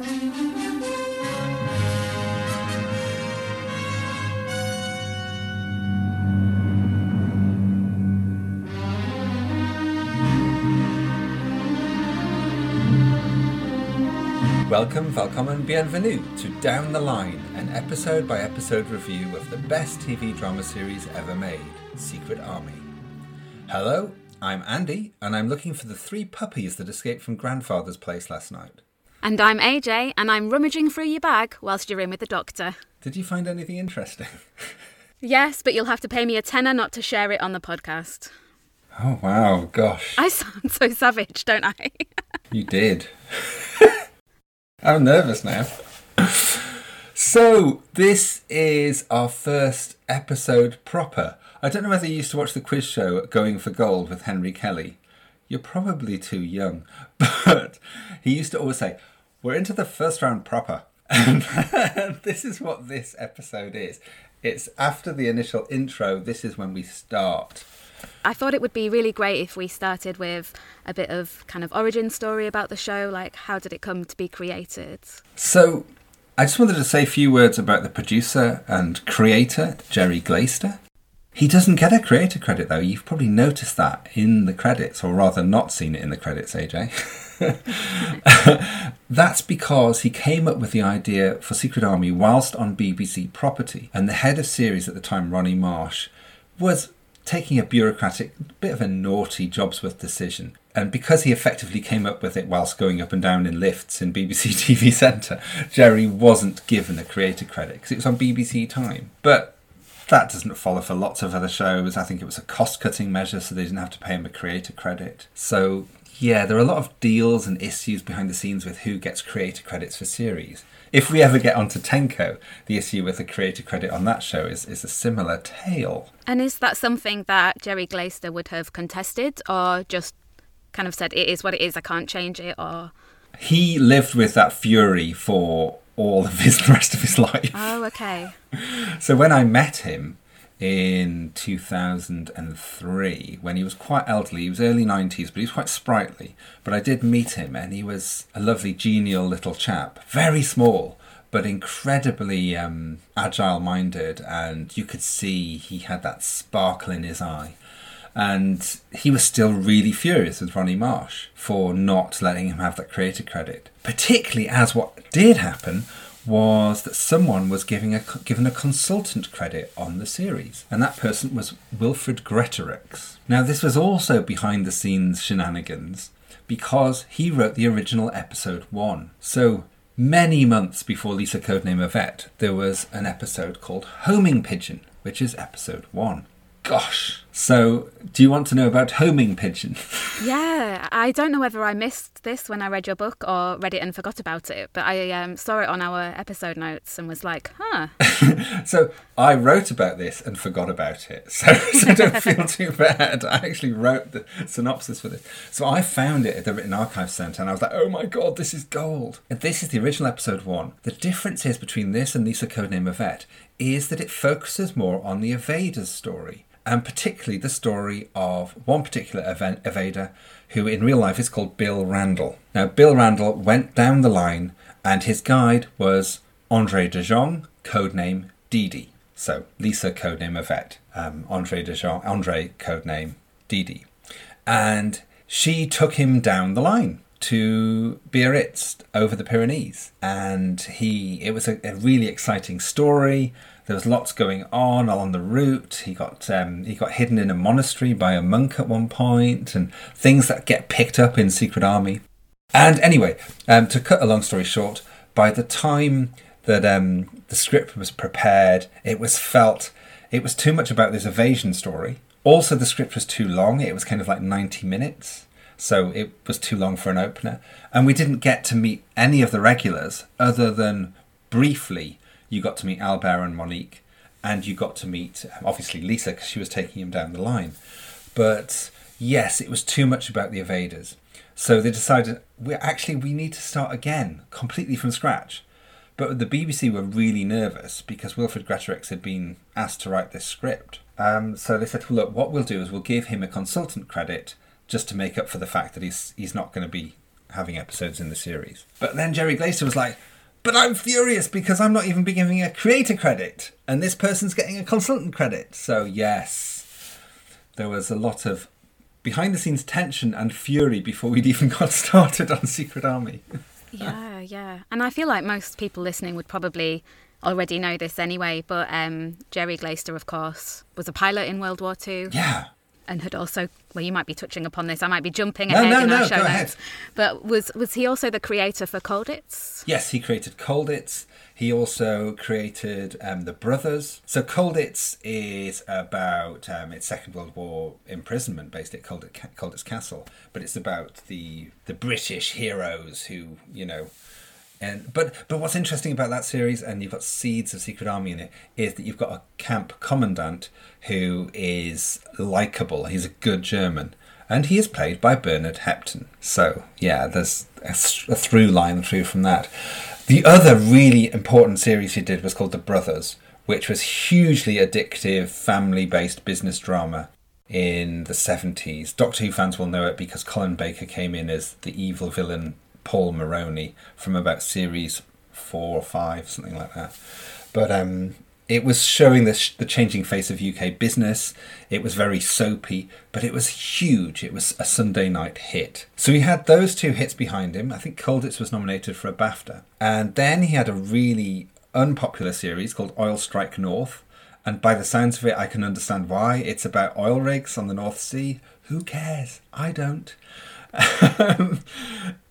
Welcome, welcome, and bienvenue to Down the Line, an episode by episode review of the best TV drama series ever made, Secret Army. Hello, I'm Andy, and I'm looking for the three puppies that escaped from grandfather's place last night. And I'm AJ, and I'm rummaging through your bag whilst you're in with the doctor. Did you find anything interesting? Yes, but you'll have to pay me a tenner not to share it on the podcast. Oh, wow, gosh. I sound so savage, don't I? You did. I'm nervous now. So, this is our first episode proper. I don't know whether you used to watch the quiz show Going for Gold with Henry Kelly. You're probably too young, but he used to always say, We're into the first round proper. Um, and this is what this episode is. It's after the initial intro, this is when we start. I thought it would be really great if we started with a bit of kind of origin story about the show, like how did it come to be created? So, I just wanted to say a few words about the producer and creator, Gerry Glaister. He doesn't get a creator credit though. You've probably noticed that in the credits, or rather, not seen it in the credits, AJ. That's because he came up with the idea for Secret Army whilst on BBC property, and the head of series at the time, Ronnie Marsh, was taking a bureaucratic, bit of a naughty Jobsworth decision. And because he effectively came up with it whilst going up and down in lifts in BBC TV Centre, Gerry wasn't given a creator credit because it was on BBC Time. But that doesn't follow for lots of other shows. I think it was a cost cutting measure so they didn't have to pay him a creator credit. So, yeah, there are a lot of deals and issues behind the scenes with who gets creator credits for series. If we ever get onto Tenko, the issue with the creator credit on that show is, is a similar tale. And is that something that Gerry Glaister would have contested or just kind of said, it is what it is, I can't change it? Or He lived with that fury for all of his the rest of his life. Oh, okay. So when I met him in 2003, when he was quite elderly, he was early 90s, but he was quite sprightly. But I did meet him, and he was a lovely, genial little chap, very small. But incredibly um, agile minded, and you could see he had that sparkle in his eye. And he was still really furious with Ronnie Marsh for not letting him have that creator credit. Particularly as what did happen was that someone was giving a, given a consultant credit on the series, and that person was Wilfred Greatorex. Now, this was also behind the scenes shenanigans because he wrote the original episode one. So, many months before Lisa Codename Yvette, there was an episode called Homing Pigeon, which is episode one. Gosh. So, do you want to know about Homing Pigeon? Yeah, I don't know whether I missed this when I read your book or read it and forgot about it, but I um, saw it on our episode notes and was like, huh. so I wrote about this and forgot about it. So, so don't feel too bad. I actually wrote the synopsis for this. So I found it at the Written Archive Centre and I was like, oh my god, this is gold. And this is the original episode one. The difference is between this and Lisa Codename Yvette is that it focuses more on the evader's story and particularly the story of one particular event, evader who in real life is called Bill Randall. Now, Bill Randall went down the line, and his guide was Andrée de Jongh, codename Didi. So, Lisa, codename Yvette, um, Andrée de Jongh, Andre, codename Didi. And she took him down the line to Biarritz over the Pyrenees. And he, it was a, a really exciting story. There was lots going on along the route. He got um, he got hidden in a monastery by a monk at one point, and things that get picked up in Secret Army. And anyway, um, to cut a long story short, by the time that um, the script was prepared, it was felt it was too much about this evasion story. Also, the script was too long. It was kind of like ninety minutes, so it was too long for an opener. And we didn't get to meet any of the regulars other than briefly you got to meet Albert and Monique, and you got to meet obviously Lisa because she was taking him down the line. But yes, it was too much about the evaders. So they decided we actually we need to start again, completely from scratch. But the BBC were really nervous because Wilfred Greatorex had been asked to write this script. Um, so they said, well, look, what we'll do is we'll give him a consultant credit just to make up for the fact that he's he's not going to be having episodes in the series. But then Gerry Glaister was like, but I'm furious because I'm not even being given a creator credit, and this person's getting a consultant credit. So, yes, there was a lot of behind the scenes tension and fury before we'd even got started on Secret Army. yeah, yeah. And I feel like most people listening would probably already know this anyway, but um, Gerry Glaister, of course, was a pilot in World War Two. Yeah. And had also, well, you might be touching upon this. I might be jumping ahead no, in no, our show go notes. ahead. But was was he also the creator for Colditz? Yes, he created Colditz. He also created um, the Brothers. So Colditz is about um, its Second World War imprisonment based at Colditz, Colditz Castle, but it's about the the British heroes who you know. And but but what's interesting about that series, and you've got seeds of Secret Army in it, is that you've got a camp commandant who is likable. He's a good German, and he is played by Bernard Hepton. So yeah, there's a, a through line through from that. The other really important series he did was called The Brothers, which was hugely addictive, family-based business drama in the 70s. Doctor Who fans will know it because Colin Baker came in as the evil villain Paul Merroney from about series four or five, something like that. But um, it was showing the, sh- the changing face of UK business. It was very soapy, but it was huge. It was a Sunday night hit. So he had those two hits behind him. I think Colditz was nominated for a BAFTA. And then he had a really unpopular series called Oil Strike North. And by the sounds of it, I can understand why. It's about oil rigs on the North Sea. Who cares? I don't.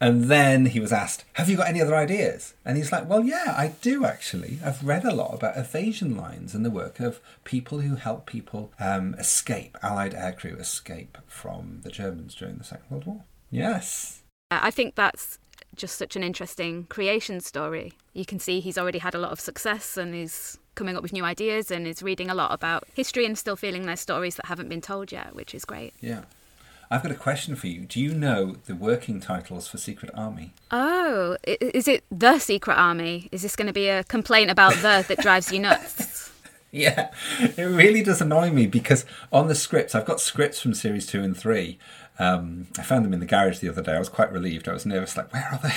and then he was asked, Have you got any other ideas? And he's like, Well, yeah, I do actually. I've read a lot about evasion lines and the work of people who help people um, escape, Allied aircrew escape from the Germans during the Second World War. Yes. I think that's just such an interesting creation story. You can see he's already had a lot of success and is coming up with new ideas and is reading a lot about history and still feeling there's stories that haven't been told yet, which is great. Yeah. I've got a question for you. Do you know the working titles for Secret Army? Oh, is it The Secret Army? Is this going to be a complaint about the that drives you nuts? Yeah, it really does annoy me because on the scripts, I've got scripts from series two and three. Um, I found them in the garage the other day. I was quite relieved. I was nervous, like, where are they?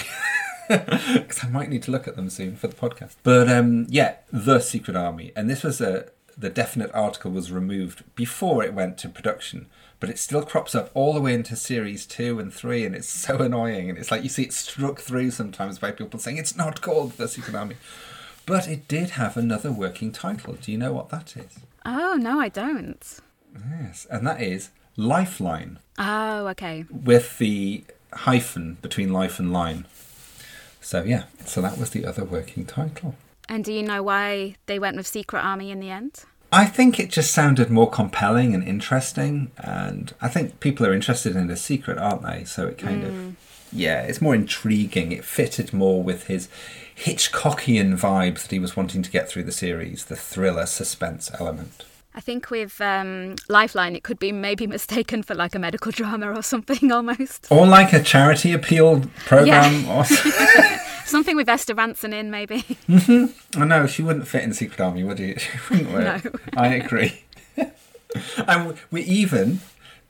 Because I might need to look at them soon for the podcast. But um, yeah, the Secret Army, and this was a the definite article was removed before it went to production, but it still crops up all the way into series two and three, and it's so annoying. And it's like you see it struck through sometimes by people saying it's not called the Secret Army. But it did have another working title. Do you know what that is? Oh, no, I don't. Yes, and that is Lifeline, Oh, okay. with the hyphen between life and line. So, yeah, so that was the other working title. And do you know why they went with Secret Army in the end? I think it just sounded more compelling and interesting, and I think people are interested in the secret, aren't they? So it kind of, yeah, it's more intriguing. It fitted more with his Hitchcockian vibes that he was wanting to get through the series, the thriller suspense element. I think with um, Lifeline, it could be maybe mistaken for like a medical drama or something almost. Or like a charity appeal program, or Something with Esther Rantzen in, maybe. I know she wouldn't fit in Secret Army, would you? She wouldn't work. No. I agree. and we even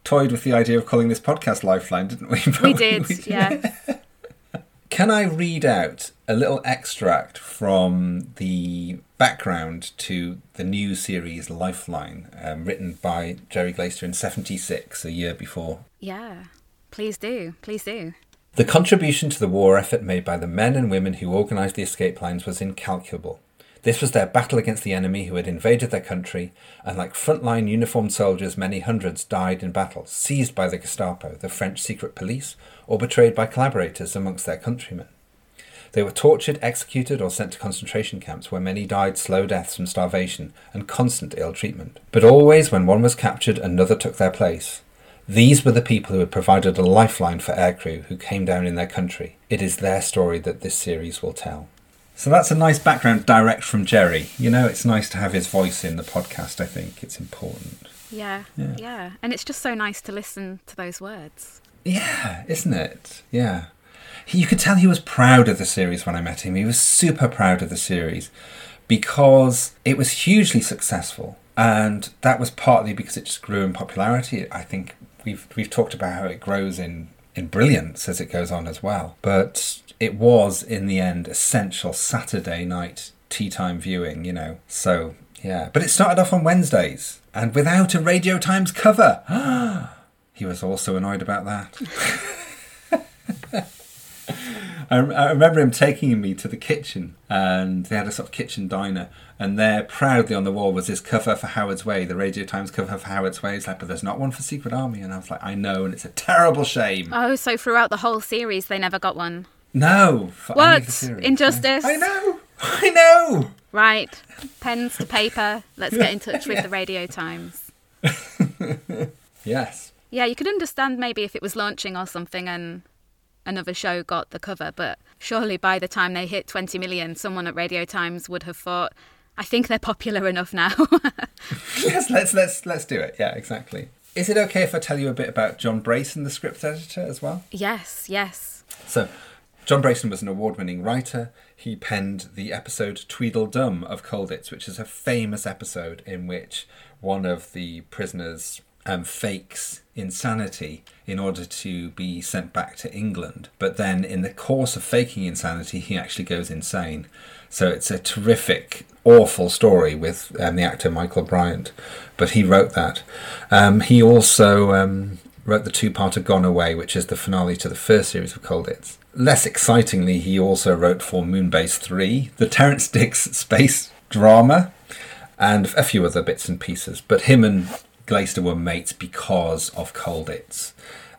toyed with the idea of calling this podcast Lifeline, didn't we? But we did, yeah. Can I read out a little extract from the background to the new series Lifeline, um, written by Gerry Glaister in '76, a year before Yeah. Please do. Please do. The contribution to the war effort made by the men and women who organised the escape lines was incalculable. This was their battle against the enemy who had invaded their country, and like frontline uniformed soldiers, many hundreds died in battle, seized by the Gestapo, the French secret police, or betrayed by collaborators amongst their countrymen. They were tortured, executed, or sent to concentration camps where many died slow deaths from starvation and constant ill treatment. But always, when one was captured, another took their place. These were the people who had provided a lifeline for aircrew who came down in their country. It is their story that this series will tell. So that's a nice background direct from Gerry. You know, it's nice to have his voice in the podcast, I think. It's important. Yeah. Yeah. Yeah. And it's just so nice to listen to those words. Yeah, isn't it? Yeah. He, you could tell he was proud of the series when I met him. He was super proud of the series because it was hugely successful. And that was partly because it just grew in popularity. I think we've we've talked about how it grows in in brilliance as it goes on as well. But it was, in the end, essential Saturday night tea time viewing, you know. So, yeah. But it started off on Wednesdays and without a Radio Times cover. he was also annoyed about that. I, I remember him taking me to the kitchen, and they had a sort of kitchen diner, and there, proudly on the wall, was this cover for Howard's Way, the Radio Times cover for Howard's Way. It's like, but there's not one for Secret Army, and I was like, I know, and it's a terrible shame. Oh, so throughout the whole series, they never got one. No, What? Injustice? I know, I know. Right, pens to paper. Let's get in touch with the Radio Times. Yes, Yeah, you could understand maybe if it was launching or something and another show got the cover, but surely by the time they hit 20 million, someone at Radio Times would have thought, I think they're popular enough now. yes. Let's let's let's do it. Yeah, exactly. Is it okay if I tell you a bit about John Brason, the script editor, as well? yes, yes. So, John Brason was an award winning writer. He penned the episode Tweedledum of Colditz, which is a famous episode in which one of the prisoners um, fakes insanity in order to be sent back to England. But then, in the course of faking insanity, he actually goes insane. So, it's a terrific, awful story with um, the actor Michael Bryant. But he wrote that. Um, he also um, wrote the two-parter Gone Away, which is the finale to the first series of Colditz. Less excitingly, he also wrote for Moonbase 3, the Terrance Dicks space drama, and a few other bits and pieces. But him and Glaister were mates because of Colditz.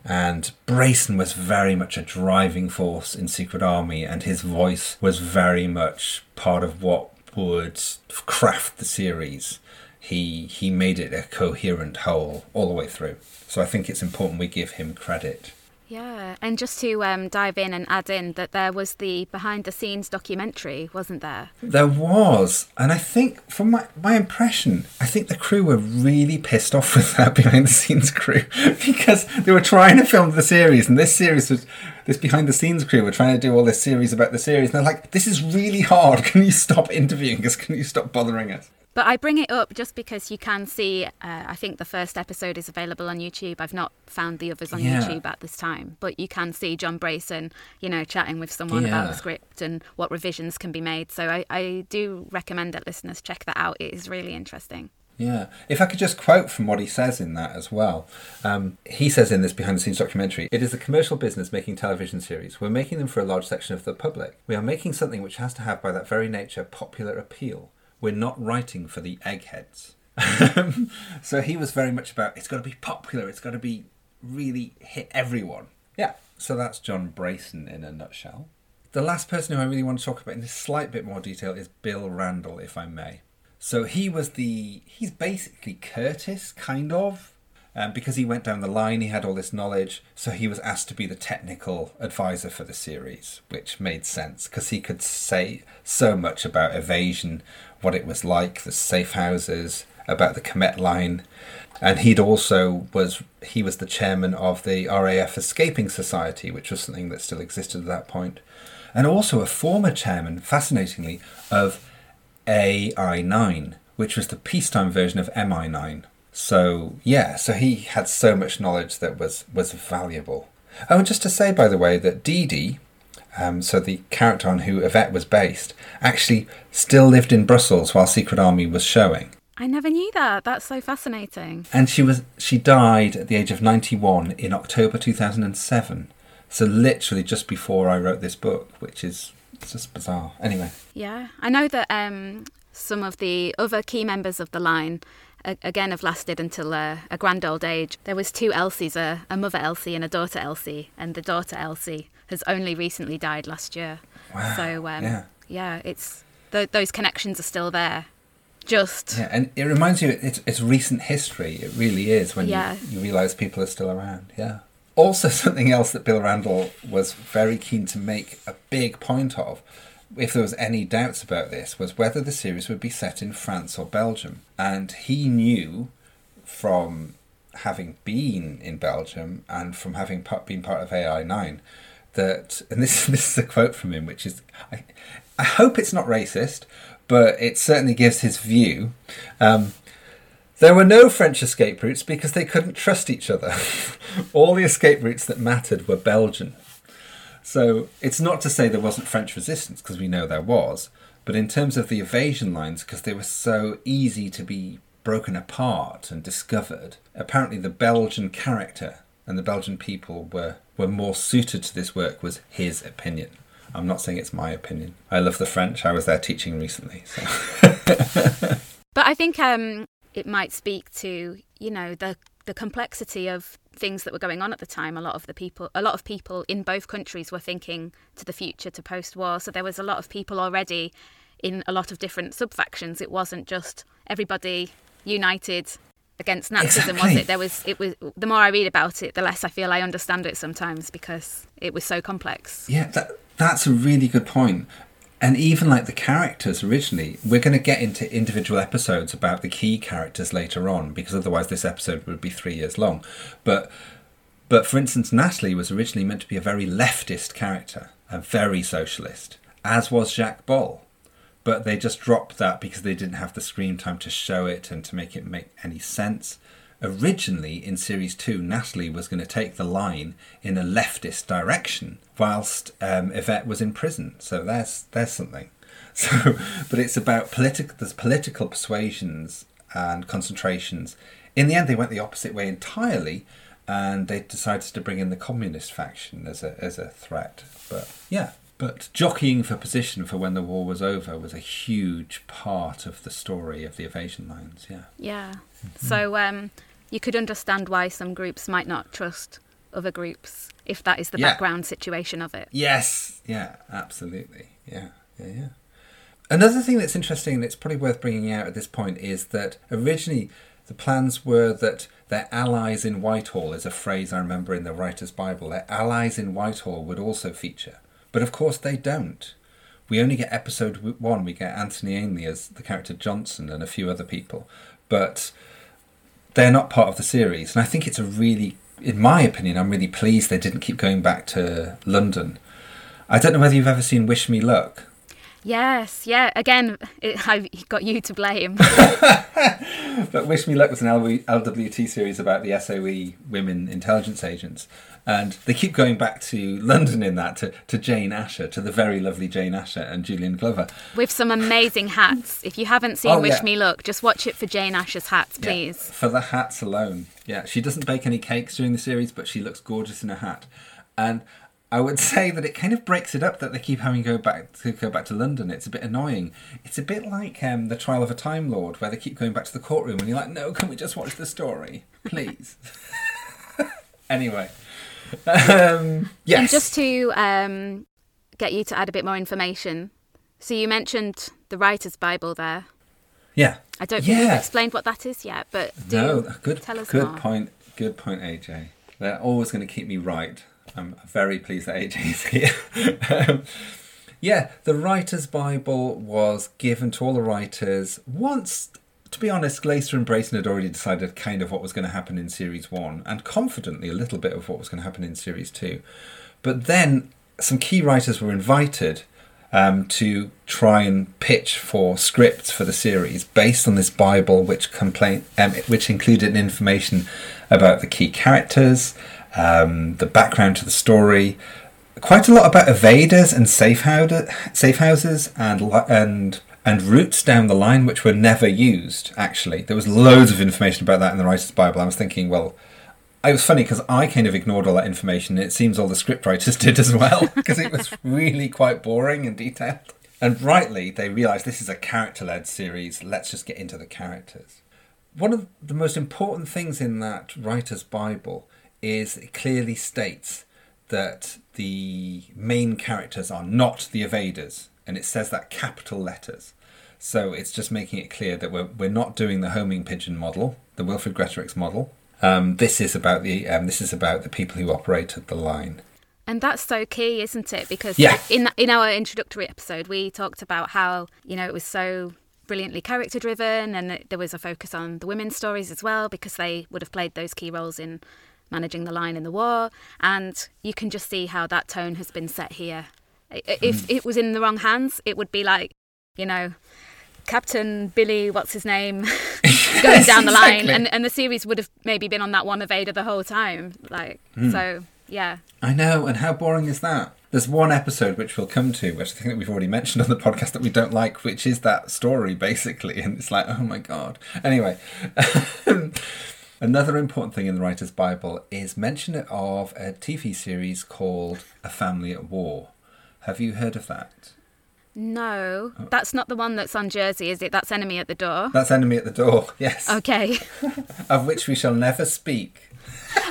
And Brason was very much a driving force in Secret Army, and his voice was very much part of what would craft the series. He he made it a coherent whole all the way through. So I think it's important we give him credit. Yeah, and just to um, dive in and add in that there was the behind the scenes documentary, wasn't there? There was, and I think from my, my impression, I think the crew were really pissed off with that behind the scenes crew because they were trying to film the series, and this series was this behind the scenes crew were trying to do all this series about the series, and they're like, "This is really hard. Can you stop interviewing us? Can you stop bothering us?" But I bring it up just because you can see, uh, I think the first episode is available on YouTube. I've not found the others on Yeah. YouTube at this time, but you can see John Brason, you know, chatting with someone about the script and what revisions can be made. So I, I do recommend that listeners check that out. It is really interesting. Yeah. If I could just quote from what he says in that as well. Um, he says in this behind the scenes documentary it is a commercial business making television series. We're making them for a large section of the public. We are making something which has to have, by that very nature, popular appeal. We're not writing for the eggheads. so he was very much about it's got to be popular, it's got to be really hit everyone. Yeah. So that's John Brason in a nutshell. The last person who I really want to talk about in a slight bit more detail is Bill Randall, if I may. So he was the he's basically Curtis, kind of, um, because he went down the line. He had all this knowledge, so he was asked to be the technical advisor for the series, which made sense because he could say so much about evasion, what it was like, the safe houses, about the Comet line, and he'd also was he was the chairman of the RAF Escaping Society, which was something that still existed at that point, and also a former chairman, fascinatingly, of AI9, which was the peacetime version of MI9. So yeah, so he had so much knowledge that was was valuable. Oh, and just to say, by the way, that Dee Dee, um, so the character on who Yvette was based, actually still lived in Brussels while Secret Army was showing, I never knew that. That's so fascinating. and she was she died at the age of ninety one in October two thousand and seven. So literally just before I wrote this book, which is it's just bizarre. Anyway, Yeah, I know that um, some of the other key members of the line, again, have lasted until uh, a grand old age. There was two Elsies, a, a mother Elsie and a daughter Elsie, and the daughter Elsie has only recently died last year. Wow, So um, yeah. yeah. it's th- those connections are still there. Just Yeah, and it reminds you it's, it's recent history. It really is when Yeah. you, you realise people are still around. Yeah. Also, something else that Bill Randall was very keen to make a big point of, if there was any doubts about this, was whether the series would be set in France or Belgium. And he knew from having been in Belgium and from having been part of AI9 that, and this this is a quote from him, which is, I, I hope it's not racist, but it certainly gives his view. Um, There were no French escape routes because they couldn't trust each other. All the escape routes that mattered were Belgian. So it's not to say there wasn't French resistance, because we know there was, but in terms of the evasion lines, because they were so easy to be broken apart and discovered, apparently the Belgian character and the Belgian people were, were more suited to this work, was his opinion. I'm not saying it's my opinion. I love the French. I was there teaching recently. So. but I think um, it might speak to, you know, the the complexity of things that were going on at the time, a lot of the people, a lot of people in both countries were thinking to the future, to post-war. So there was a lot of people already in a lot of different sub-factions. It wasn't just everybody united against Nazism, exactly. was it? There was it was the more I read about it, the less I feel I understand it sometimes because it was so complex. Yeah, that, that's a really good point. and even like the characters originally, we're going to get into individual episodes about the key characters later on because otherwise this episode would be three years long. But but for instance, Natalie was originally meant to be a very leftist character, a very socialist, as was Jacques Bol. But they just dropped that because they didn't have the screen time to show it and to make it make any sense originally in series two, Natalie was going to take the line in a leftist direction, whilst um, Yvette was in prison. So there's there's something. So, but it's about political. There's political persuasions and concentrations. In the end, they went the opposite way entirely, and they decided to bring in the communist faction as a as a threat. But yeah, but jockeying for position for when the war was over was a huge part of the story of the evasion lines. Yeah. Yeah. Mm-hmm. So um, you could understand why some groups might not trust other groups if that is the yeah. background situation of it. Yes, yeah, absolutely. Yeah, yeah, yeah. Another thing that's interesting and it's probably worth bringing out at this point is that originally the plans were that their allies in Whitehall is a phrase I remember in the Writer's Bible. Their allies in Whitehall would also feature. But of course they don't. We only get episode one, we get Anthony Ainley as the character Johnson and a few other people. But they're not part of the series. And I think it's a really, in my opinion, I'm really pleased they didn't keep going back to London. I don't know whether you've ever seen Wish Me Luck. Yes, yeah. Again, it, I've got you to blame. but Wish Me Luck was an LWT series about the SOE women intelligence agents. And they keep going back to London in that, to, to Jane Asher, to the very lovely Jane Asher and Julian Glover. With some amazing hats. If you haven't seen oh, Wish yeah. Me Luck, just watch it for Jane Asher's hats, please. Yeah, for the hats alone. Yeah, she doesn't bake any cakes during the series, but she looks gorgeous in a hat. And I would say that it kind of breaks it up that they keep having to go back to go back to London. It's a bit annoying. It's a bit like um, the Trial of a Time Lord, where they keep going back to the courtroom, and you're like, "No, can we just watch the story, please?" anyway, um, yes. And just to um, get you to add a bit more information, so you mentioned the Writer's Bible there. Yeah. I don't think yeah. you've explained what that is yet, but do no, good, tell us good more. point. Good point, AJ. They're always going to keep me right. I'm very pleased that AJ is here. um, yeah, the Writer's Bible was given to all the writers once to be honest, Glaister and Brason had already decided kind of what was going to happen in Series 1 and confidently a little bit of what was going to happen in Series 2. But then some key writers were invited um, to try and pitch for scripts for the series based on this Bible, which, complain, um, which included information about the key characters, um, the background to the story, quite a lot about evaders and safe, houses and and and routes down the line which were never used, actually. There was loads of information about that in the Writer's Bible. I was thinking, well, it was funny because I kind of ignored all that information. It seems all the scriptwriters did as well because it was really quite boring and detailed. And rightly, they realised this is a character led series. Let's just get into the characters. One of the most important things in that Writer's Bible is it clearly states that the main characters are not the evaders and it says that capital letters. So it's just making it clear that we're, we're not doing the homing pigeon model, the Wilfred Greatorex model. Um, this is about the um, this is about the people who operated the line. And that's so key, isn't it? Because yeah. in in our introductory episode, we talked about how you know it was so brilliantly character driven, and there was a focus on the women's stories as well because they would have played those key roles in managing the line in the war. And you can just see how that tone has been set here if mm. it was in the wrong hands, it would be like, you know, Captain Billy, what's his name, going down the line, exactly. and and the series would have maybe been on that one of Ada the whole time. Like Hmm. so, yeah. I know, and how boring is that? There's one episode which we'll come to, which I think that we've already mentioned on the podcast that we don't like, which is that story basically, and it's like, oh my god. Anyway, another important thing in the Writer's Bible is mention of a TV series called A Family at War. Have you heard of that? No, oh. that's not the one that's on Jersey, is it? That's Enemy at the Door. That's Enemy at the Door, yes, Okay. of which we shall never speak.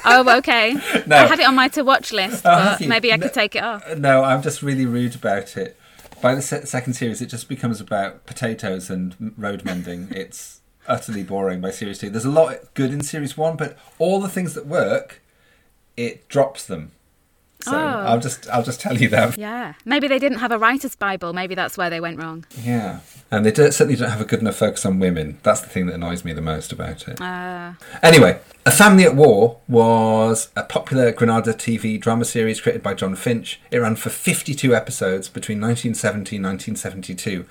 Oh, okay. No. I had it on my to watch list, Oh, but maybe I No. could take it off. No, I'm just really rude about it. By the se- second series, it just becomes about potatoes and road mending. it's utterly boring by series two. There's a lot good in series one, but all the things that work, it drops them. So Oh. I'll just I'll just tell you that. Yeah. Maybe they didn't have a writer's Bible. Maybe that's where they went wrong. Yeah, and they don't, certainly don't have a good enough focus on women. That's the thing that annoys me the most about it. Uh, Anyway, A Family at War was a popular Granada TV drama series created by John Finch. It ran for 52 episodes between 1970 and 1972.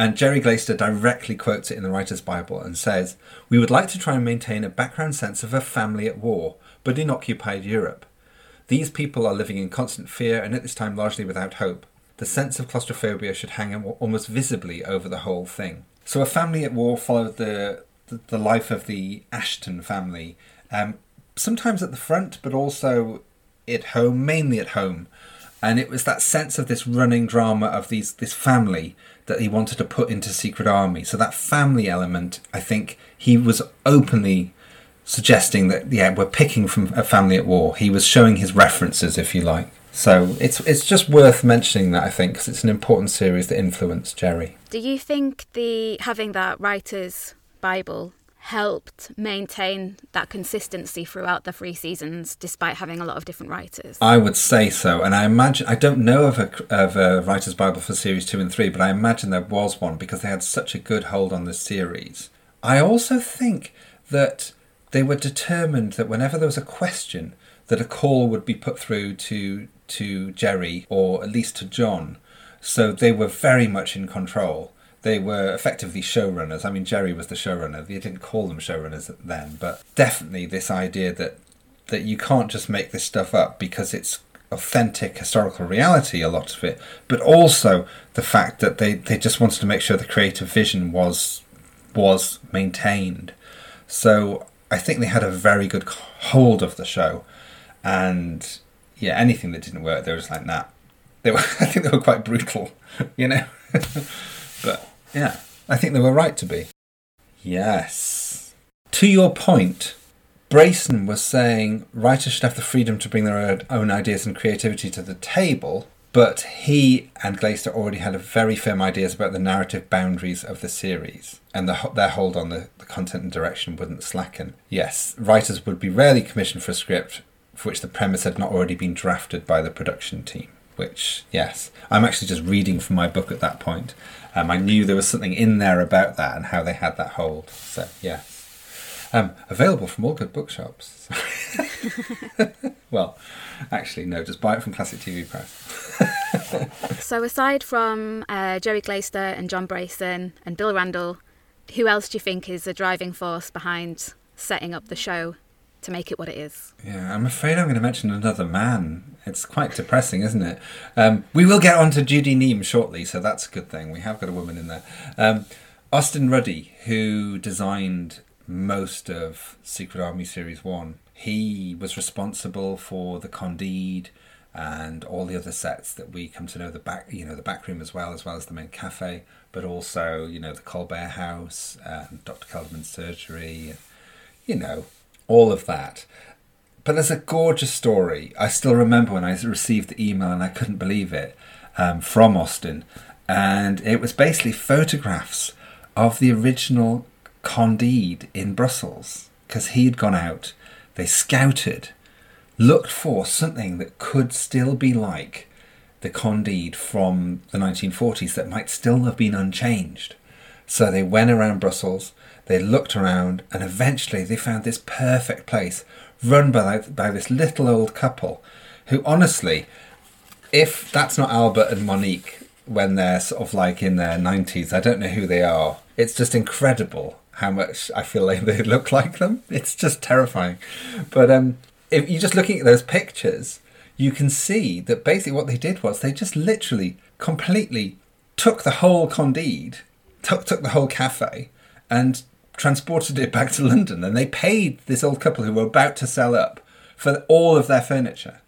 And Gerry Glaister directly quotes it in the Writer's Bible and says, We would like to try and maintain a background sense of a family at war, but in occupied Europe. These people are living in constant fear and at this time largely without hope. The sense of claustrophobia should hang almost visibly over the whole thing. So, A Family at War followed the, the, life of the Ashton family, um, sometimes at the front, but also at home, mainly at home. And it was that sense of this running drama of these this family that he wanted to put into Secret Army. So, that family element, I think he was openly suggesting that yeah we're picking from a family at war. He was showing his references if you like. So it's it's just worth mentioning that i think because it's an important series that influenced gerry. Do you think the having that writer's Bible helped maintain that consistency throughout the three seasons, despite having a lot of different writers? i would say so and i imagine i don't know of a of a writer's bible for series 2 and 3 but i imagine there was one because they had such a good hold on this series. I also think that they were determined that whenever there was a question that a call would be put through to to Gerry or at least to John. So they were very much in control. They were effectively showrunners. I mean Gerry was the showrunner. They didn't call them showrunners then but definitely this idea that that you can't just make this stuff up because it's authentic historical reality a lot of it but also the fact that they they just wanted to make sure the creative vision was was maintained. So I think they had a very good hold of the show, and yeah, anything that didn't work, they were just like, nah. They were, I think they were quite brutal, you know. but yeah, I think they were right to be. Yes. To your point, Brason was saying writers should have the freedom to bring their own ideas and creativity to the table, but he and Glaister already had very firm ideas about the narrative boundaries of the series, and the, their hold on the, the content and direction wouldn't slacken. Yes, writers would be rarely commissioned for a script for which the premise had not already been drafted by the production team. Which, yes, I'm actually just reading from my book at that point. Um, I knew there was something in there about that and how they had that hold. So, yes. Um, available from all good bookshops. well, actually, no, just buy it from Classic TV Press. So, aside from uh, Gerry Glaister and John Brason and Bill Randall, who else do you think is a driving force behind setting up the show to make it what it is? Yeah, I'm afraid I'm going to mention another man. It's quite depressing, isn't it? Um, we will get on to Judy Neame shortly, so that's a good thing. We have got a woman in there. Um, Austin Ruddy, who designed most of Secret Army Series 1, he was responsible for the Candide and all the other sets that we come to know the back you know the back room as well as well as the main cafe but also you know the colbert house and dr kelderman's surgery you know all of that but there's a gorgeous story. I still remember when I received the email and I couldn't believe it um, from Austin. And it was basically photographs of the original Candide in Brussels because he'd gone out, they scouted, looked for something that could still be like the Candide from the 1940s that might still have been unchanged. So they went around Brussels, they looked around, and eventually they found this perfect place run by, by this little old couple who, honestly, if that's not Albert and Monique when they're sort of like in their 90s. I don't know who they are. It's just incredible how much I feel like they look like them. It's just terrifying. But um, if you're just looking at those pictures, you can see that basically what they did was they just literally completely took the whole Candide, took, took the whole cafe, and transported it back to London. And they paid this old couple who were about to sell up for all of their furniture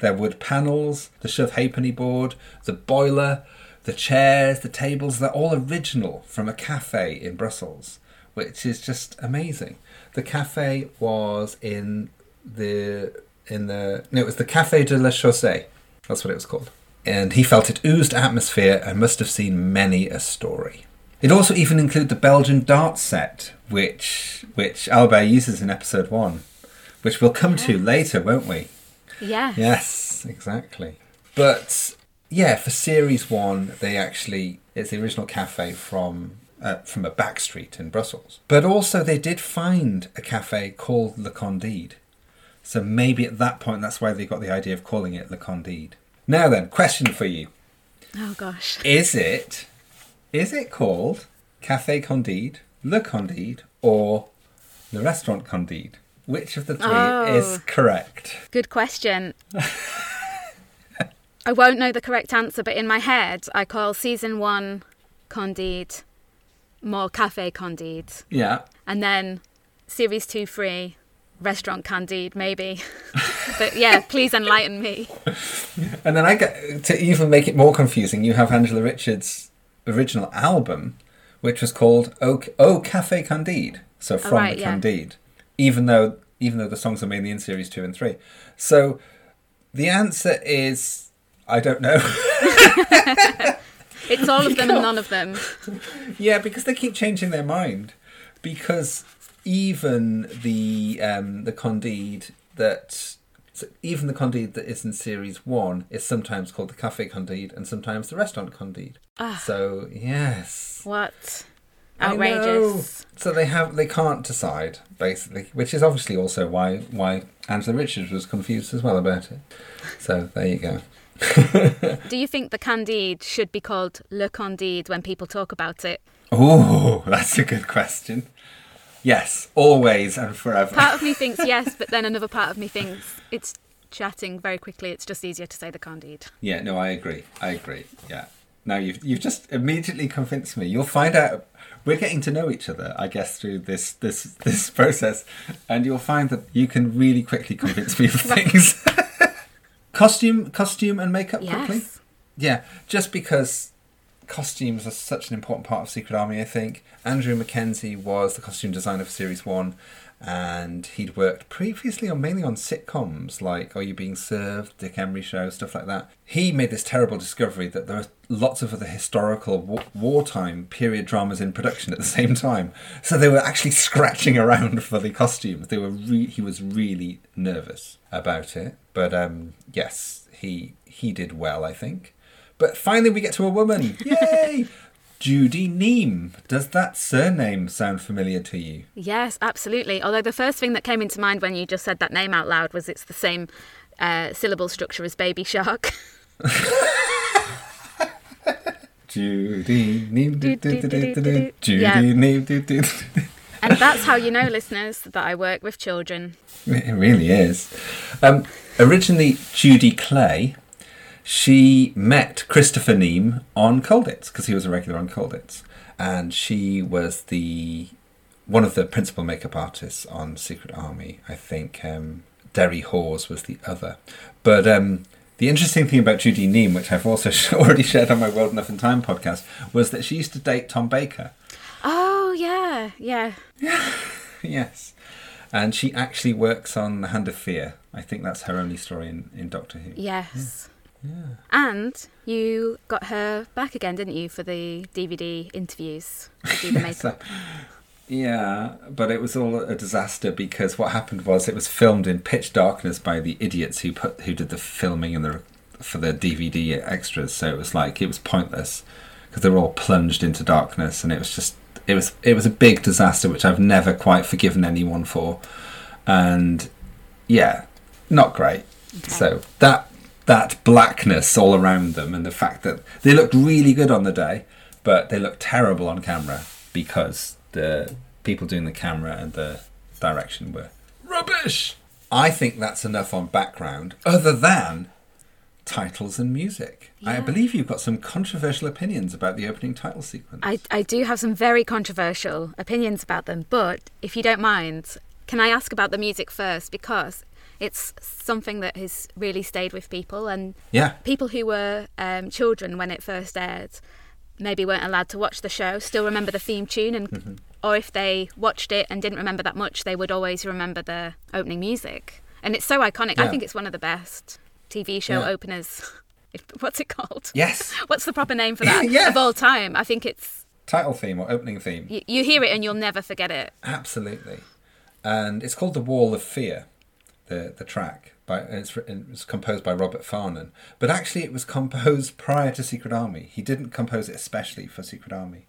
their wood panels, the shove halfpenny board, the boiler, the chairs, the tables, they're all original from a cafe in Brussels, which is just amazing. The cafe was in the in the no, it was the Café de la Chaussée. That's what it was called. And he felt it oozed atmosphere and must have seen many a story. It also even included the Belgian dart set, which which Albert uses in episode one, which we'll come to later, won't we? Yeah. Yes, exactly. But yeah, for series one, they actually it's the original cafe from uh, from a back street in Brussels. But also, they did find a cafe called Le Candide. So maybe at that point, that's why they got the idea of calling it Le Candide. Now then, question for you: Oh gosh. Is it is it called Cafe Candide, Le Candide, or Le Restaurant Candide? Which of the three Oh. is correct? Good question. I won't know the correct answer, but in my head, I call season one Candide, more Cafe Candide, Yeah. and then series two, three, Restaurant Candide, maybe. but yeah, please enlighten me. And then I get to even make it more confusing. You have Angela Richards' original album, which was called "Oh, oh Cafe Candide," so oh, from right, the yeah. Candide. Even though even though the songs are mainly in series two and three, so the answer is I don't know. It's all of them and none of them. yeah, because they keep changing their mind. Because even the um, the Candide that so even the Candide that is in series one is sometimes called the Cafe Candide and sometimes the Restaurant Candide. Ah. So yes, What? Outrageous. So they have they can't decide basically, which is obviously also why why Angela Richards was confused as well about it. So there you go. Do you think the Candide should be called Le Candide when people talk about it? Oh, that's a good question. Yes, always and forever. Part of me thinks yes, but then another part of me thinks it's chatting very quickly. It's just easier to say the Candide. Yeah, no, I agree. I agree. Yeah. Now you've you've just immediately convinced me. You'll find out. We're getting to know each other, I guess, through this this this process, and you'll find that you can really quickly convince me of things. Costume, costume, and makeup quickly. Yeah, just because costumes are such an important part of Secret Army, I think. Andrew Mackenzie was the costume designer for Series 1, and he'd worked previously on mainly on sitcoms like Are You Being Served, Dick Emery Show, stuff like that. He made this terrible discovery that there are lots of other historical wa- wartime period dramas in production at the same time. So they were actually scratching around for the costumes. They were re- he was really nervous about it. But um, yes, he he did well, I think. But finally, we get to a woman. Yay! Judy Neame. Does that surname sound familiar to you? Yes, absolutely. Although the first thing that came into mind when you just said that name out loud was it's the same uh, syllable structure as Baby Shark. Judy Neame. Judy. Neame. and that's how you know, listeners, that I work with children. It really is. Um, originally, Judy Clay, she met Christopher Neame on Colditz because he was a regular on Colditz, and she was the one of the principal makeup artists on Secret Army. I think um, Derry Hawes was the other, but. Um, the interesting thing about Judy Neame, which I've also already shared on my World Enough in Time podcast, was that she used to date Tom Baker. Oh, yeah, yeah. Yes. And she actually works on The Hand of Fear. I think that's her only story in, in Doctor Who. Yes. And you got her back again, didn't you, for the DVD interviews to do the makeup? Yeah, but it was all a disaster because what happened was it was filmed in pitch darkness by the idiots who put who did the filming and the for the DVD extras. So it was like it was pointless because they were all plunged into darkness, and it was just it was it was a big disaster which I've never quite forgiven anyone for, and yeah, not great. So that that blackness all around them and the fact that they looked really good on the day, but they looked terrible on camera because the people doing the camera and the direction were rubbish. I think that's enough on background, other than titles and music. I believe you've got some controversial opinions about the opening title sequence. I, I do have some very controversial opinions about them, but if you don't mind, can I ask about the music first? Because it's something that has really stayed with people, and yeah, people who were um, children when it first aired maybe weren't allowed to watch the show still remember the theme tune and Mm-hmm. or if they watched it and didn't remember that much they would always remember the opening music. And it's so iconic. I think it's one of the best tv show Yeah. openers. What's it called? Yes, what's the proper name for that? Yes. of all time. I think it's title theme or opening theme. you, you hear it and you'll never forget it. Absolutely, and it's called the Wall of Fear, the the track. By it's it's composed by Robert Farnon, but actually it was composed prior to Secret Army. He didn't compose it especially for Secret Army,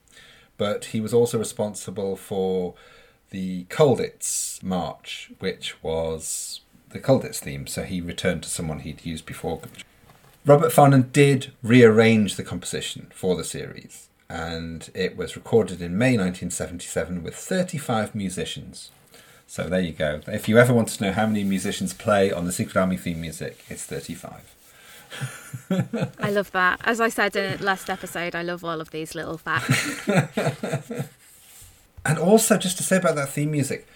but he was also responsible for the Colditz March, which was the Colditz theme. So he returned to someone he'd used before. Robert Farnon did rearrange the composition for the series, and it was recorded in May 1977 with 35 musicians. So there you go. If you ever want to know how many musicians play on the Secret Army theme music, it's 35. i love that as i said in the last episode i love all of these little facts And also, just to say about that theme music,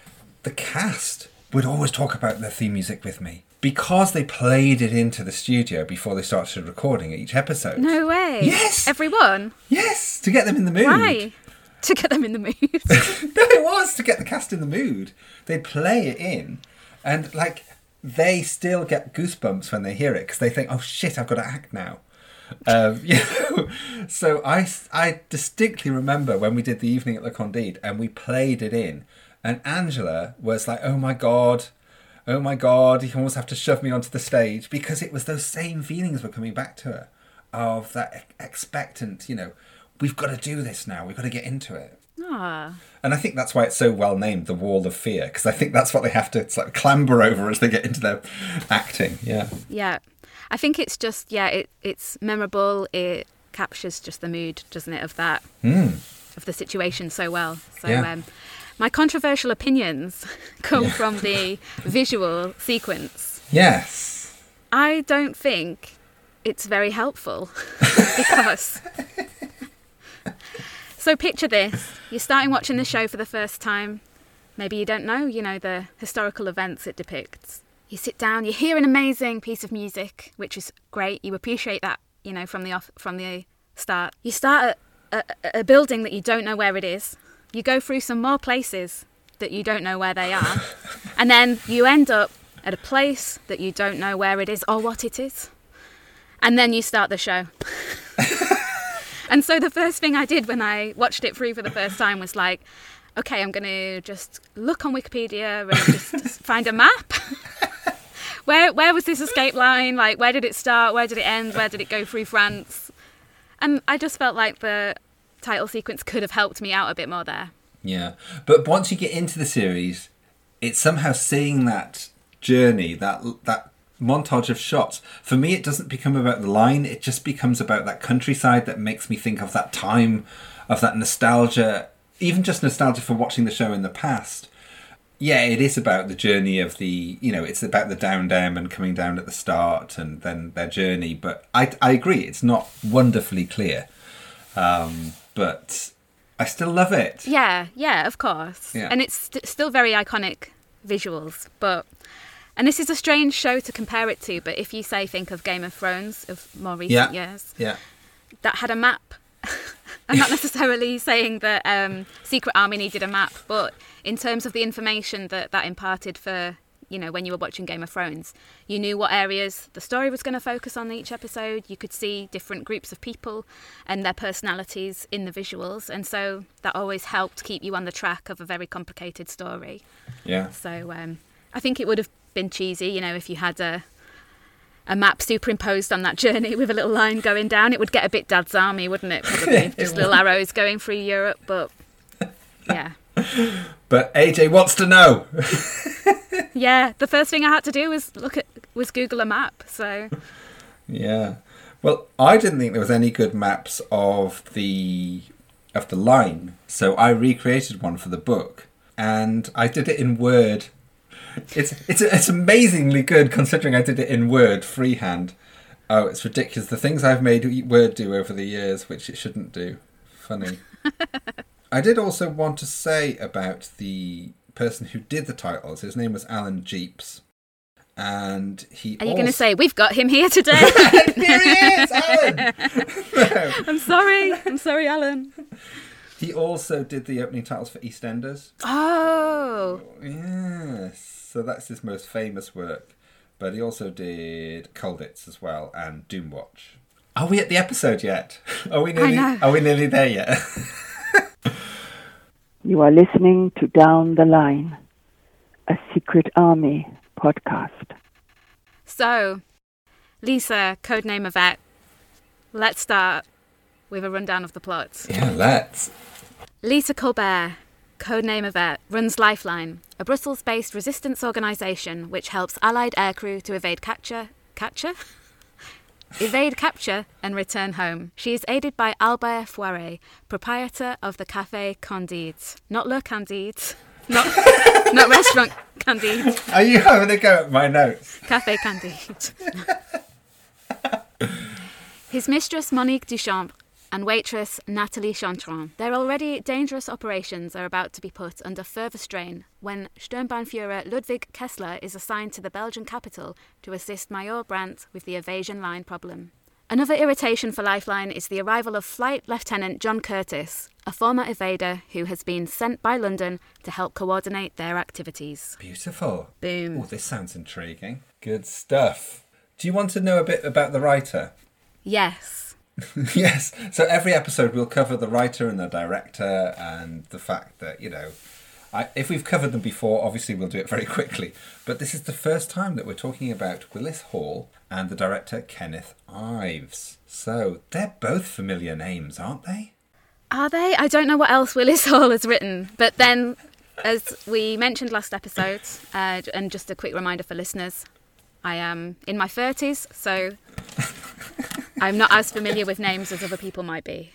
the cast would always talk about their theme music with me because they played it into the studio before they started recording each episode. no way Yes! everyone Yes, to get them in the mood. why to get them in the mood no, it was to get the cast in the mood. They'd play it in, and like they still get goosebumps when they hear it because they think, "Oh shit, I've got to act now." Um, you know, so I I distinctly remember when we did the evening at the Candide and we played it in, and Angela was like, "Oh my god." Oh my god, you almost have to shove me onto the stage because it was those same feelings were coming back to her of that expectant, you know, we've got to do this now, we've got to get into it. Ah. And I think that's why it's so well named, the Wall of Fear, because I think that's what they have to like clamber over as they get into their acting. Yeah, Yeah, I think it's just yeah, it it's memorable. It captures just the mood, doesn't it, of that of the situation so well. So Yeah. um, my controversial opinions come from the visual sequence. yes, I don't think it's very helpful because. So picture this: you're starting watching the show for the first time. Maybe you don't know, you know, the historical events it depicts. You sit down, you hear an amazing piece of music, which is great. You appreciate that, you know, from the off, from the start. You start at a, a building that you don't know where it is. You go through some more places that you don't know where they are, and then you end up at a place that you don't know where it is or what it is. And then you start the show. and so the first thing I did when I watched it through for the first time was like, okay, I'm going to just look on Wikipedia and just, find a map. where where was this escape line? Like, where did it start? Where did it end? Where did it go through France? And I just felt like the title sequence could have helped me out a bit more there. yeah. But once you get into the series, it's somehow seeing that journey, that that montage of shots. For me, it doesn't become about the line; it just becomes about that countryside that makes me think of that time, of that nostalgia, even just nostalgia for watching the show in the past. Yeah, it is about the journey of the, you know, it's about the down down and coming down at the start and then their journey. But I, I agree, it's not wonderfully clear. Um, but I still love it. Yeah, yeah, of course. Yeah. And it's st- still very iconic visuals, but and this is a strange show to compare it to, but if you say think of Game of Thrones of more recent Yeah. years, Yeah. that had a map. I'm not necessarily saying that um, Secret Army needed a map, but in terms of the information that that imparted for you know when you were watching Game of Thrones, you knew what areas the story was going to focus on each episode. You could see different groups of people and their personalities in the visuals, and so that always helped keep you on the track of a very complicated story. Yeah. So um, I think it would have been cheesy, you know, if you had a a map superimposed on that journey with a little line going down. It would get a bit Dad's Army, wouldn't it? Probably It just little arrows going through Europe, but yeah, But AJ wants to know. yeah. The first thing I had to do was look at was Google a map. So Yeah. Well, I didn't think there was any good maps of the of the line, so I recreated one for the book, and I did it in Word. It's it's it's amazingly good considering I did it in Word freehand. Oh, it's ridiculous. The things I've made Word do over the years, which it shouldn't do. Funny. I did also want to say about the person who did the titles. His name was Alan Jeeps. And he Are you also... going to say, we've got him here today? Here he is, Alan! No. I'm sorry. I'm sorry, Alan. He also did the opening titles for EastEnders. Oh. Yes. So that's his most famous work. But he also did Colditz as well and Doomwatch. Are we at the episode yet? Are we nearly know. are we nearly there yet? You are listening to Down the Line, a Secret Army podcast. So, Lisa, codename Yvette. Let's start with a rundown of the plot. yeah, let's. Lisa Colbert, codename Yvette, runs Lifeline, a Brussels based resistance organisation which helps Allied aircrew to evade capture. Capture? evade capture and return home. She is aided by Albert Foiret, proprietor of the Café Candide. Not Le Candide, not, not restaurant Candide, Are you having a go at my notes? Café Candide. His mistress Monique Duchamp and waitress Natalie Chantrens. Their already dangerous operations are about to be put under further strain when Sturmbannführer Ludwig Kessler is assigned to the Belgian capital to assist Major Brandt with the evasion line problem. Another irritation for Lifeline is the arrival of Flight Lieutenant John Curtis, a former evader who has been sent by London to help coordinate their activities. Beautiful. Boom. Oh, this sounds intriguing. Good stuff. Do you want to know a bit about the writer? Yes. yes. So every episode we'll cover the writer and the director and the fact that, you know, I, if we've covered them before, obviously we'll do it very quickly. But this is the first time that we're talking about Willis Hall and the director Kenneth Ives. So they're both familiar names, aren't they? Are they? I don't know what else Willis Hall has written. But then, as we mentioned last episode, uh, and just a quick reminder for listeners, I am in my 30s, so I'm not as familiar with names as other people might be.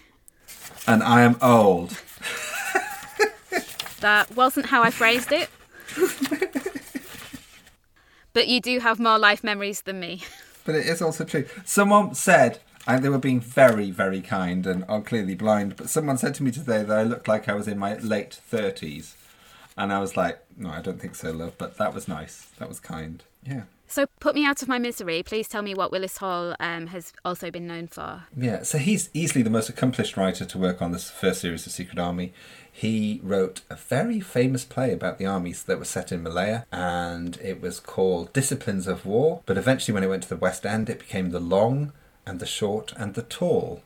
And I am old. That wasn't how I phrased it. but you do have more life memories than me. But it is also true. Someone said, and they were being very, very kind and are clearly blind, but someone said to me today that I looked like I was in my late 30s. And I was like, no, I don't think so, love, but that was nice. That was kind. Yeah. So put me out of my misery. Please tell me what Willis Hall um, has also been known for. Yeah, so he's easily the most accomplished writer to work on this first series of Secret Army. He wrote a very famous play about the armies that were set in Malaya, and it was called Disciplines of War. But eventually, when it went to the West End, it became The Long and the Short and the Tall,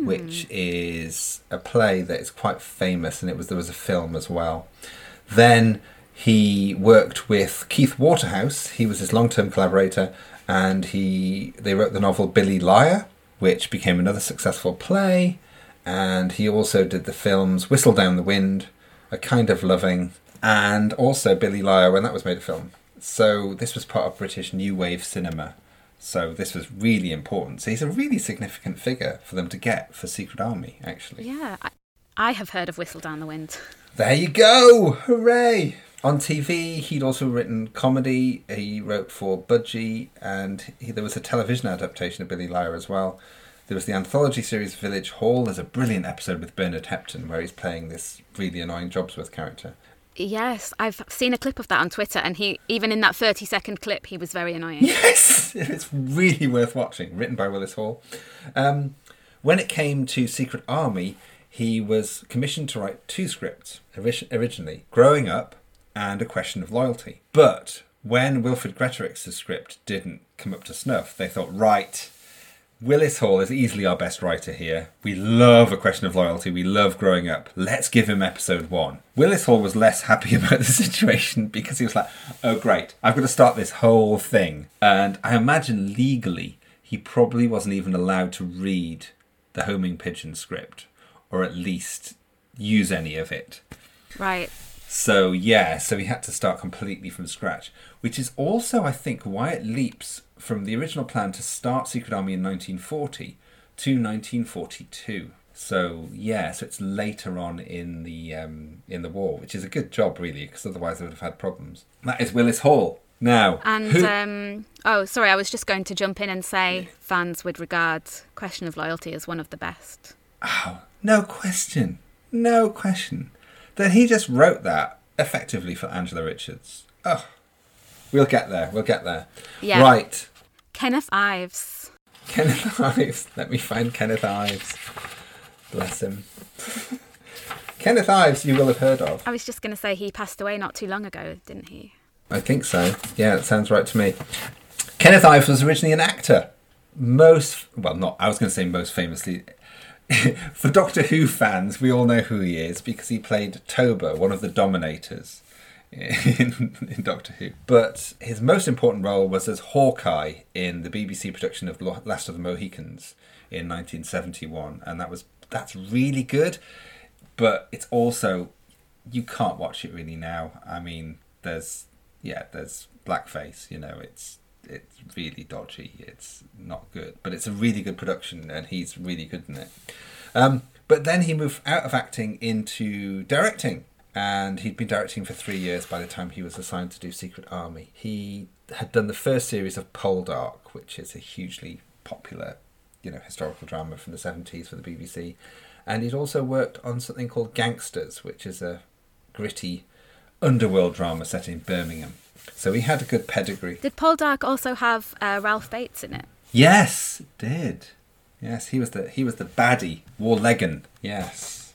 which is a play that is quite famous, and it was there was a film as well. Then he worked with Keith Waterhouse. He was his long-term collaborator, and he they wrote the novel Billy Liar, which became another successful play. And he also did the films Whistle Down the Wind, A Kind of Loving, and also Billy Liar when that was made a film. So this was part of British New Wave cinema. So this was really important. So he's a really significant figure for them to get for Secret Army, actually. Yeah, I, I have heard of Whistle Down the Wind. There you go! Hooray! On TV, he'd also written comedy. He wrote for Budgie, and he, there was a television adaptation of Billy Liar as well. There was the anthology series Village Hall. There's a brilliant episode with Bernard Hepton where he's playing this really annoying Jobsworth character. Yes, I've seen a clip of that on Twitter, and he even in that thirty second clip, he was very annoying. Yes, it's really worth watching. Written by Willis Hall. Um, when it came to Secret Army, he was commissioned to write two scripts originally: "Growing Up" and "A Question of Loyalty." But when Wilfred Greatorex's script didn't come up to snuff, they thought, right. Willis Hall is easily our best writer here. We love A Question of Loyalty. We love Growing Up. Let's give him episode one. Willis Hall was less happy about the situation because he was like, oh, great, I've got to start this whole thing. And I imagine legally, he probably wasn't even allowed to read the Homing Pigeon script or at least use any of it. Right. So yeah, so he had to start completely from scratch, which is also, I think, why it leaps from the original plan to start Secret Army in 1940 to 1942. So yeah, so it's later on in the um, in the war, which is a good job really, because otherwise they would have had problems. That is Willis Hall. Now, And who- um, oh, sorry, I was just going to jump in and say fans would regard Question of Loyalty as one of the best. Oh, no question, no question, that he just wrote that effectively for Angela Richards. Oh, we'll get there. We'll get there. Yeah. Right. Kenneth Ives. Kenneth Ives. Let me find Kenneth Ives. Bless him. Kenneth Ives, you will have heard of. I was just going to say he passed away not too long ago, didn't he? I think so. Yeah, it sounds right to me. Kenneth Ives was originally an actor. Most, well, not, I was going to say most famously. For Doctor Who fans, we all know who he is because he played Toba, one of the Dominators in, in Doctor Who. But his most important role was as Hawkeye in the BBC production of Last of the Mohicans in 1971, and that was that's really good. But it's also you can't watch it really now. I mean, there's yeah, there's blackface. You know, it's it's really dodgy. It's not good, but it's a really good production, and he's really good in it. Um, but then he moved out of acting into directing, and he'd been directing for three years by the time he was assigned to do Secret Army. He had done the first series of Poldark, which is a hugely popular, you know, historical drama from the seventies for the BBC, and he'd also worked on something called Gangsters, which is a gritty underworld drama set in Birmingham. So he had a good pedigree. Did Poldark also have uh, Ralph Bates in it? Yes, it did. Yes, he was the he was the baddie, Warlegan. Yes.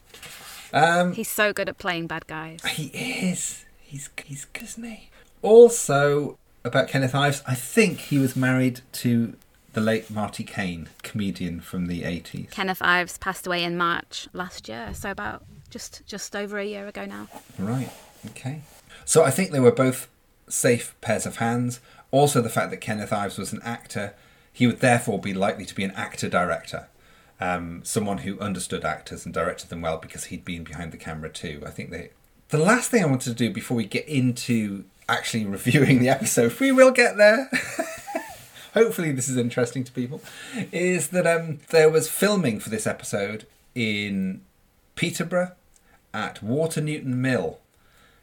Um, He's so good at playing bad guys. he is. He's he's good, isn't he? Also about Kenneth Ives, I think he was married to the late Marti Caine, comedian from the eighties. Kenneth Ives passed away in March last year, so about just just over a year ago now. Right. Okay. So I think they were both safe pairs of hands. Also, the fact that Kenneth Ives was an actor, he would therefore be likely to be an actor director, um, someone who understood actors and directed them well because he'd been behind the camera too. I think they. The last thing I wanted to do before we get into actually reviewing the episode, we will get there. Hopefully, this is interesting to people. Is that um, there was filming for this episode in Peterborough at Water Newton Mill.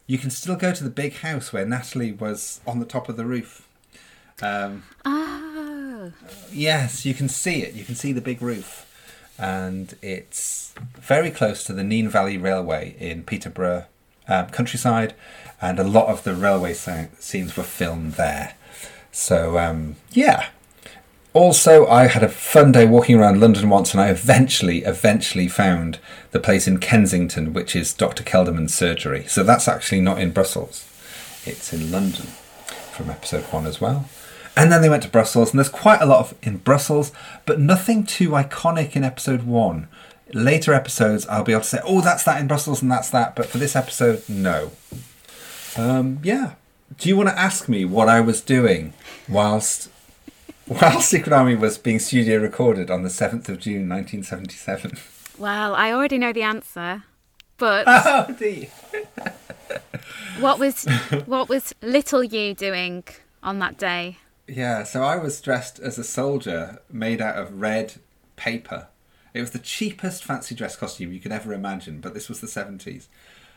You can still go to the big house where Natalie was on the top of the roof. Um, Oh, yes, you can see it. You can see the big roof. And it's very close to the Nene Valley Railway in Peterborough um, countryside. And a lot of the railway scenes were filmed there. So, um, yeah. Also, I had a fun day walking around London once, and I eventually, eventually found the place in Kensington, which is Dr. Kelderman's surgery. So that's actually not in Brussels; it's in London from episode one as well. And then they went to Brussels, and there's quite a lot of in Brussels, but nothing too iconic in episode one. Later episodes, I'll be able to say, "Oh, that's that in Brussels, and that's that," but for this episode, no. Um, yeah. Do you want to ask me what I was doing whilst while Secret Army was being studio recorded on the seventh of June, nineteen seventy-seven? well, I already know the answer, but Oh, dear. what was what was little you doing on that day? Yeah, so I was dressed as a soldier made out of red paper. It was the cheapest fancy dress costume you could ever imagine, but this was the 70s.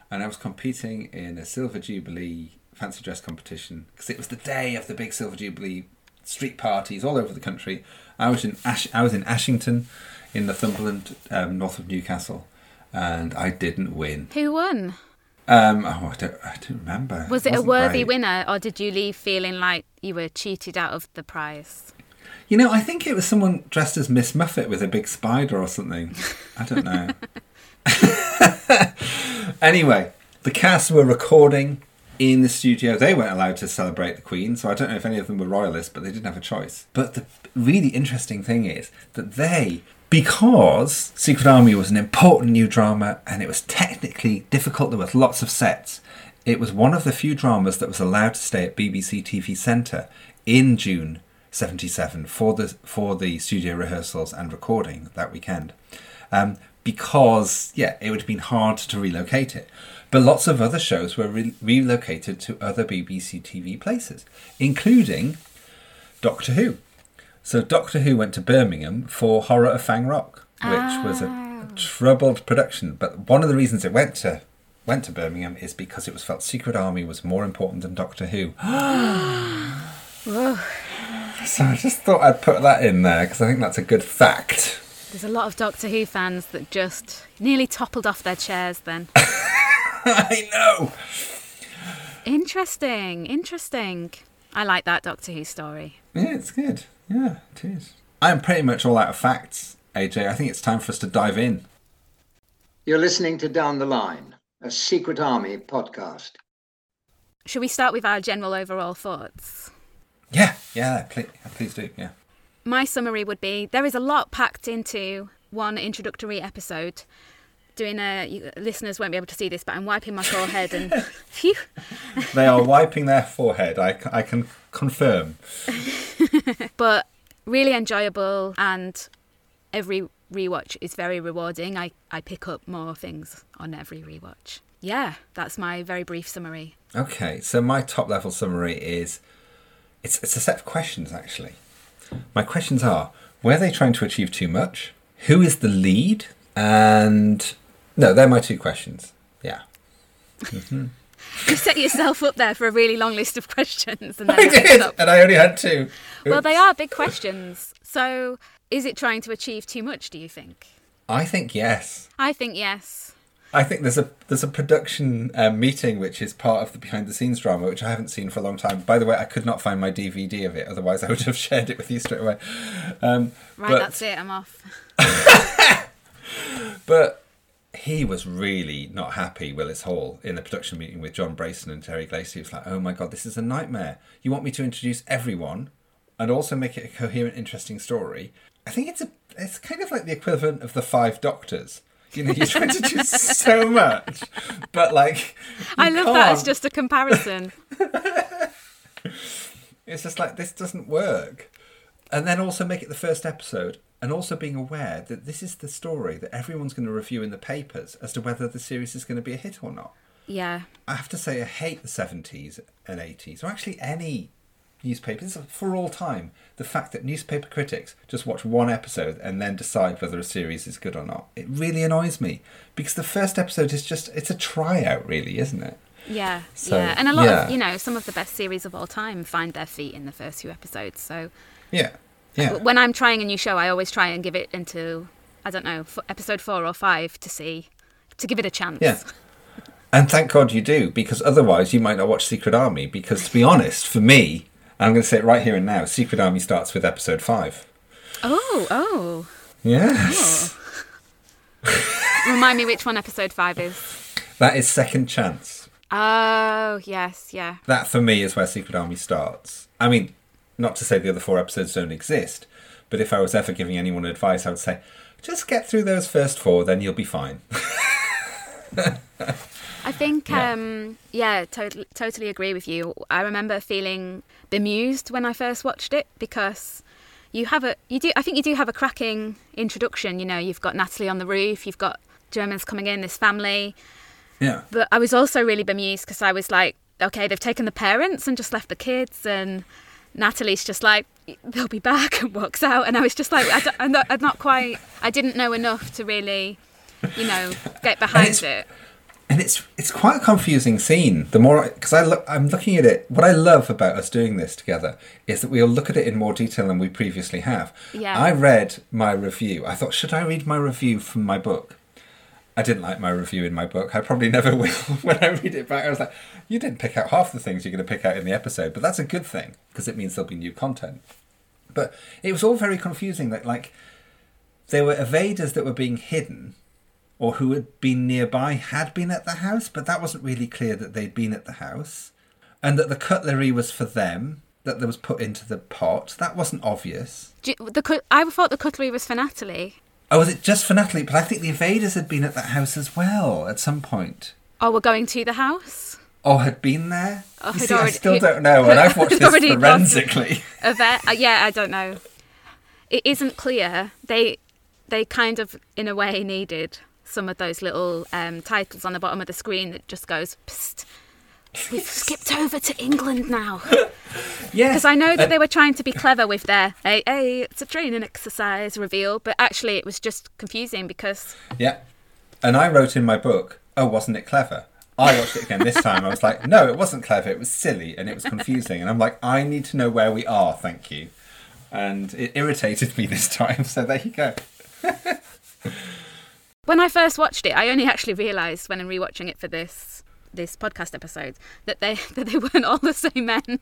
And I was competing in a Silver Jubilee fancy dress competition because it was the day of the big Silver Jubilee street parties all over the country. I was in Ash- I was in Ashington in Northumberland, um, north of Newcastle, and I didn't win. Who won? Um, oh, I don't, I don't remember. Was it a worthy great. winner, or did you leave feeling like you were cheated out of the prize? You know, I think it was someone dressed as Miss Muffet with a big spider or something. I don't know. anyway, the cast were recording in the studio. They weren't allowed to celebrate the Queen, so I don't know if any of them were royalists, but they didn't have a choice. But the really interesting thing is that they, because Secret Army was an important new drama and it was technically difficult, there was lots of sets. It was one of the few dramas that was allowed to stay at BBC TV Centre in June 77 for the for the studio rehearsals and recording that weekend um, because yeah it would have been hard to relocate it but lots of other shows were re- relocated to other bbc tv places including Doctor Who. So Doctor Who went to Birmingham for Horror of Fang Rock, which was a ah. troubled production. But one of the reasons it went to went to Birmingham is because it was felt Secret Army was more important than Doctor Who. so I just thought I'd put that in there because I think that's a good fact. There's a lot of Doctor Who fans that just nearly toppled off their chairs then. I know. interesting, interesting. I like that Doctor Who story. Yeah, it's good. Yeah, it is. I'm pretty much all out of facts, AJ. I think it's time for us to dive in. You're listening to Down the Line, a Secret Army podcast. Should we start with our general overall thoughts? Yeah, yeah, please, please do. Yeah. My summary would be there is a lot packed into one introductory episode. Doing a you, listeners won't be able to see this, but I'm wiping my forehead and phew. They are wiping their forehead. I, I can confirm. but really enjoyable and every rewatch is very rewarding. I, I pick up more things on every rewatch. Yeah, that's my very brief summary. Okay, so my top level summary is it's it's a set of questions actually. My questions are: Were they trying to achieve too much? Who is the lead? And no, they're my two questions. Yeah. You set yourself up there for a really long list of questions and then I did, and I only had two. Well, they are big questions. So, is it trying to achieve too much, do you think? I think yes. I think yes. I think there's a there's a production um, meeting which is part of the behind the scenes drama which I haven't seen for a long time. By the way, I could not find my DVD of it, otherwise I would have shared it with you straight away. Um, Right, but, that's it. I'm off. But he was really not happy, Willis Hall, in the production meeting with John Brason and Gerry Glaister. He was like, "Oh my god, this is a nightmare! You want me to introduce everyone and also make it a coherent, interesting story?" I think it's a it's kind of like the equivalent of the Five Doctors. You know, you're trying to do so much, but like I love that as can't. just a comparison. It's just like this doesn't work. And then also make it the first episode, and also being aware that this is the story that everyone's going to review in the papers as to whether the series is going to be a hit or not. yeah. I have to say, I hate the 70s and 80s, or actually any newspapers for all time. The fact that newspaper critics just watch one episode and then decide whether a series is good or not. It really annoys me because the first episode is just, it's a tryout, really, isn't it? Yeah, So, yeah, and a lot yeah. of you know some of the best series of all time find their feet in the first few episodes. So Yeah. Yeah. when I'm trying a new show, I always try and give it into I don't know episode four or five to see to give it a chance. Yeah. And thank God you do, because otherwise you might not watch Secret Army. Because to be honest, for me, I'm going to say it right here and now, Secret Army starts with episode five. Oh, oh. Yes. Oh. Remind me which one episode five is. That is Second Chance. Oh, yes, yeah. That for me is where Secret Army starts. I mean, not to say the other four episodes don't exist, but if I was ever giving anyone advice, I would say, just get through those first four, then you'll be fine. I think, Yeah. um, yeah, to- totally agree with you. I remember feeling bemused when I first watched it because you have a, you do, I think you do have a cracking introduction. You know, you've got Natalie on the roof, you've got Germans coming in, this family. yeah. But I was also really bemused because I was like, okay, they've taken the parents and just left the kids, and Natalie's just like, they'll be back and walks out. And I was just like, I I'm, not, not quite, I didn't know enough to really, you know, get behind it's- it. and it's it's quite a confusing scene. The more because I look, I'm looking at it. What I love about us doing this together is that we'll look at it in more detail than we previously have. Yeah. I read my review. I thought, should I read my review from my book? I didn't like my review in my book. I probably never will when I read it back. I was like, you didn't pick out half the things you're going to pick out in the episode, but that's a good thing because it means there'll be new content. But it was all very confusing. That like there were evaders that were being hidden or who had been nearby had been at the house, but that wasn't really clear that they'd been at the house. And that the cutlery was for them, that there was put into the pot. That wasn't obvious. You- the I thought the cutlery was for Natalie. Oh, was it just for Natalie? But I think the invaders had been at that house as well at some point. Oh, we're going to the house. Or had been there. Oh, you see, I already- still don't know, and I've watched this forensically. A vet? Uh, yeah, I don't know. It isn't clear. They, they kind of, in a way, needed some of those little um, titles on the bottom of the screen that just goes, Psst, we've skipped over to England now. yeah. Because I know that and- they were trying to be clever with their hey, hey, it's a training exercise reveal, but actually it was just confusing because Yeah. And I wrote in my book, oh, wasn't it clever? I watched it again this time. I was like, no, it wasn't clever. It was silly and it was confusing. And I'm like, I need to know where we are. Thank you. And it irritated me this time. So there you go. when I first watched it, I only actually realised when I'm rewatching it for this this podcast episode that they that they weren't all the same men.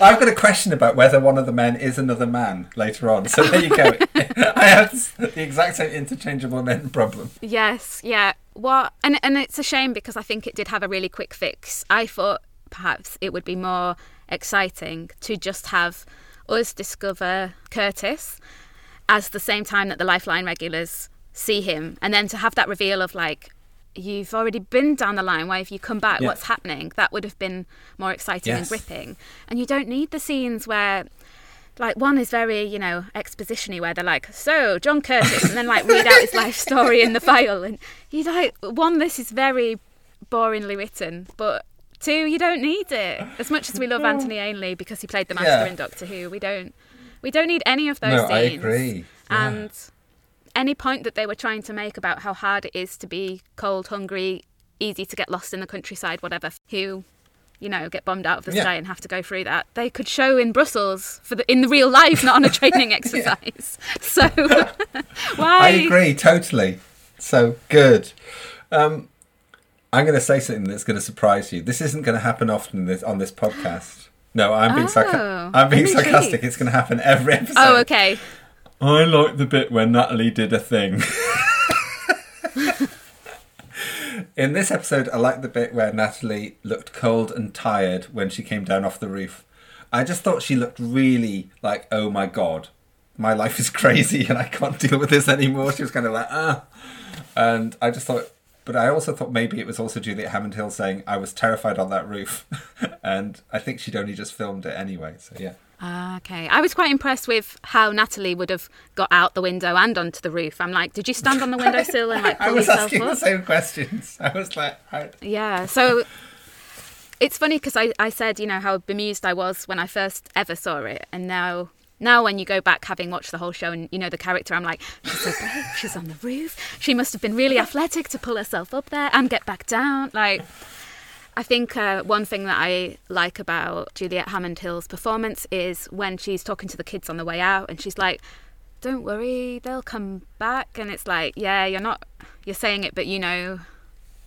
I've got a question about whether one of the men is another man later on. So there you go. I have the exact same interchangeable men problem. yes, yeah. What and and it's a shame because I think it did have a really quick fix. I thought perhaps it would be more exciting to just have us discover Curtis as the same time that the Lifeline regulars see him, and then to have that reveal of like, you've already been down the line. Why have you come back? Yeah. What's happening? That would have been more exciting and gripping. And you don't need the scenes where. Like one is very, you know, expositiony where they're like, "So John Curtis," and then like read out his life story in the file, and you like one. This is very boringly written, but two, you don't need it. As much as we love Anthony Ainley because he played the Master Yeah. in Doctor Who, we don't, we don't need any of those No, I scenes. agree. Yeah. And any point that they were trying to make about how hard it is to be cold, hungry, easy to get lost in the countryside, whatever, who, you know, get bombed out of the Yeah. sky and have to go through that, they could show in Brussels for the in the real life, not on a training exercise. So why? I agree totally. So good. Um, I'm going to say something that's going to surprise you. This isn't going to happen often this, on this podcast. No, I'm being, sarca- Oh, I'm being I'm sarcastic. intrigued. It's going to happen every episode. Oh, okay. I like the bit where Natalie did a thing. In this episode, I like the bit where Natalie looked cold and tired when she came down off the roof. I just thought she looked really like, oh my god, my life is crazy and I can't deal with this anymore. She was kind of like, ah. And I just thought, but I also thought maybe it was also Juliet Hammond Hill saying, I was terrified on that roof. and I think she'd only just filmed it anyway. So yeah. Ah, okay. I was quite impressed with how Natalie would have got out the window and onto the roof. I'm like, did you stand on the windowsill and like pull I was yourself asking the up? same questions. I was like, I, Yeah. So it's funny because I, I said, you know, how bemused I was when I first ever saw it. And now, now when you go back having watched the whole show and you know the character, I'm like, she's so brave. She's on the roof. She must have been really athletic to pull herself up there and get back down. Like, I think uh, one thing that I like about Juliet Hammond Hill's performance is when she's talking to the kids on the way out and she's like, don't worry, they'll come back. And it's like, yeah, you're not, you're saying it, but you know,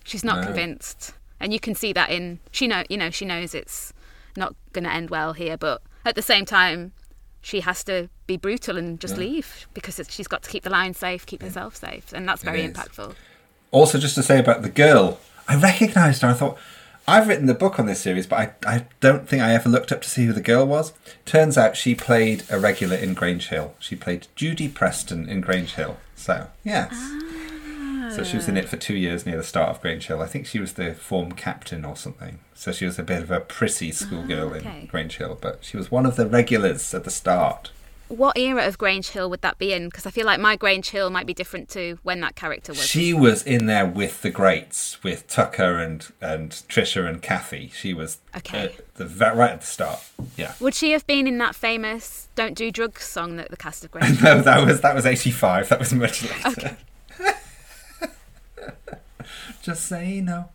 she's not No. convinced. And you can see that in, she know, you know, she knows it's not going to end well here, but at the same time, she has to be brutal and just leave because it's, she's got to keep the line safe, keep herself safe. And that's very impactful. also just to say about the girl, I recognised her. I thought I've written the book on this series, but I, I don't think I ever looked up to see who the girl was. Turns out she played a regular in Grange Hill. She played Judy Preston in Grange Hill. So yes. Ah. So she was in it for two years near the start of Grange Hill. I think she was the form captain or something. So she was a bit of a prissy ah, schoolgirl okay. in Grange Hill, but she was one of the regulars at the start. What era of Grange Hill would that be in? Because I feel like my Grange Hill might be different to when that character was. She was in there with the greats, with Tucker and and Trisha and Kathy. She was Okay. at the right at the start. Yeah. Would she have been in that famous "Don't Do Drugs" song that the cast of Grange? No, that was that was eighty five. That was much later. Just say no.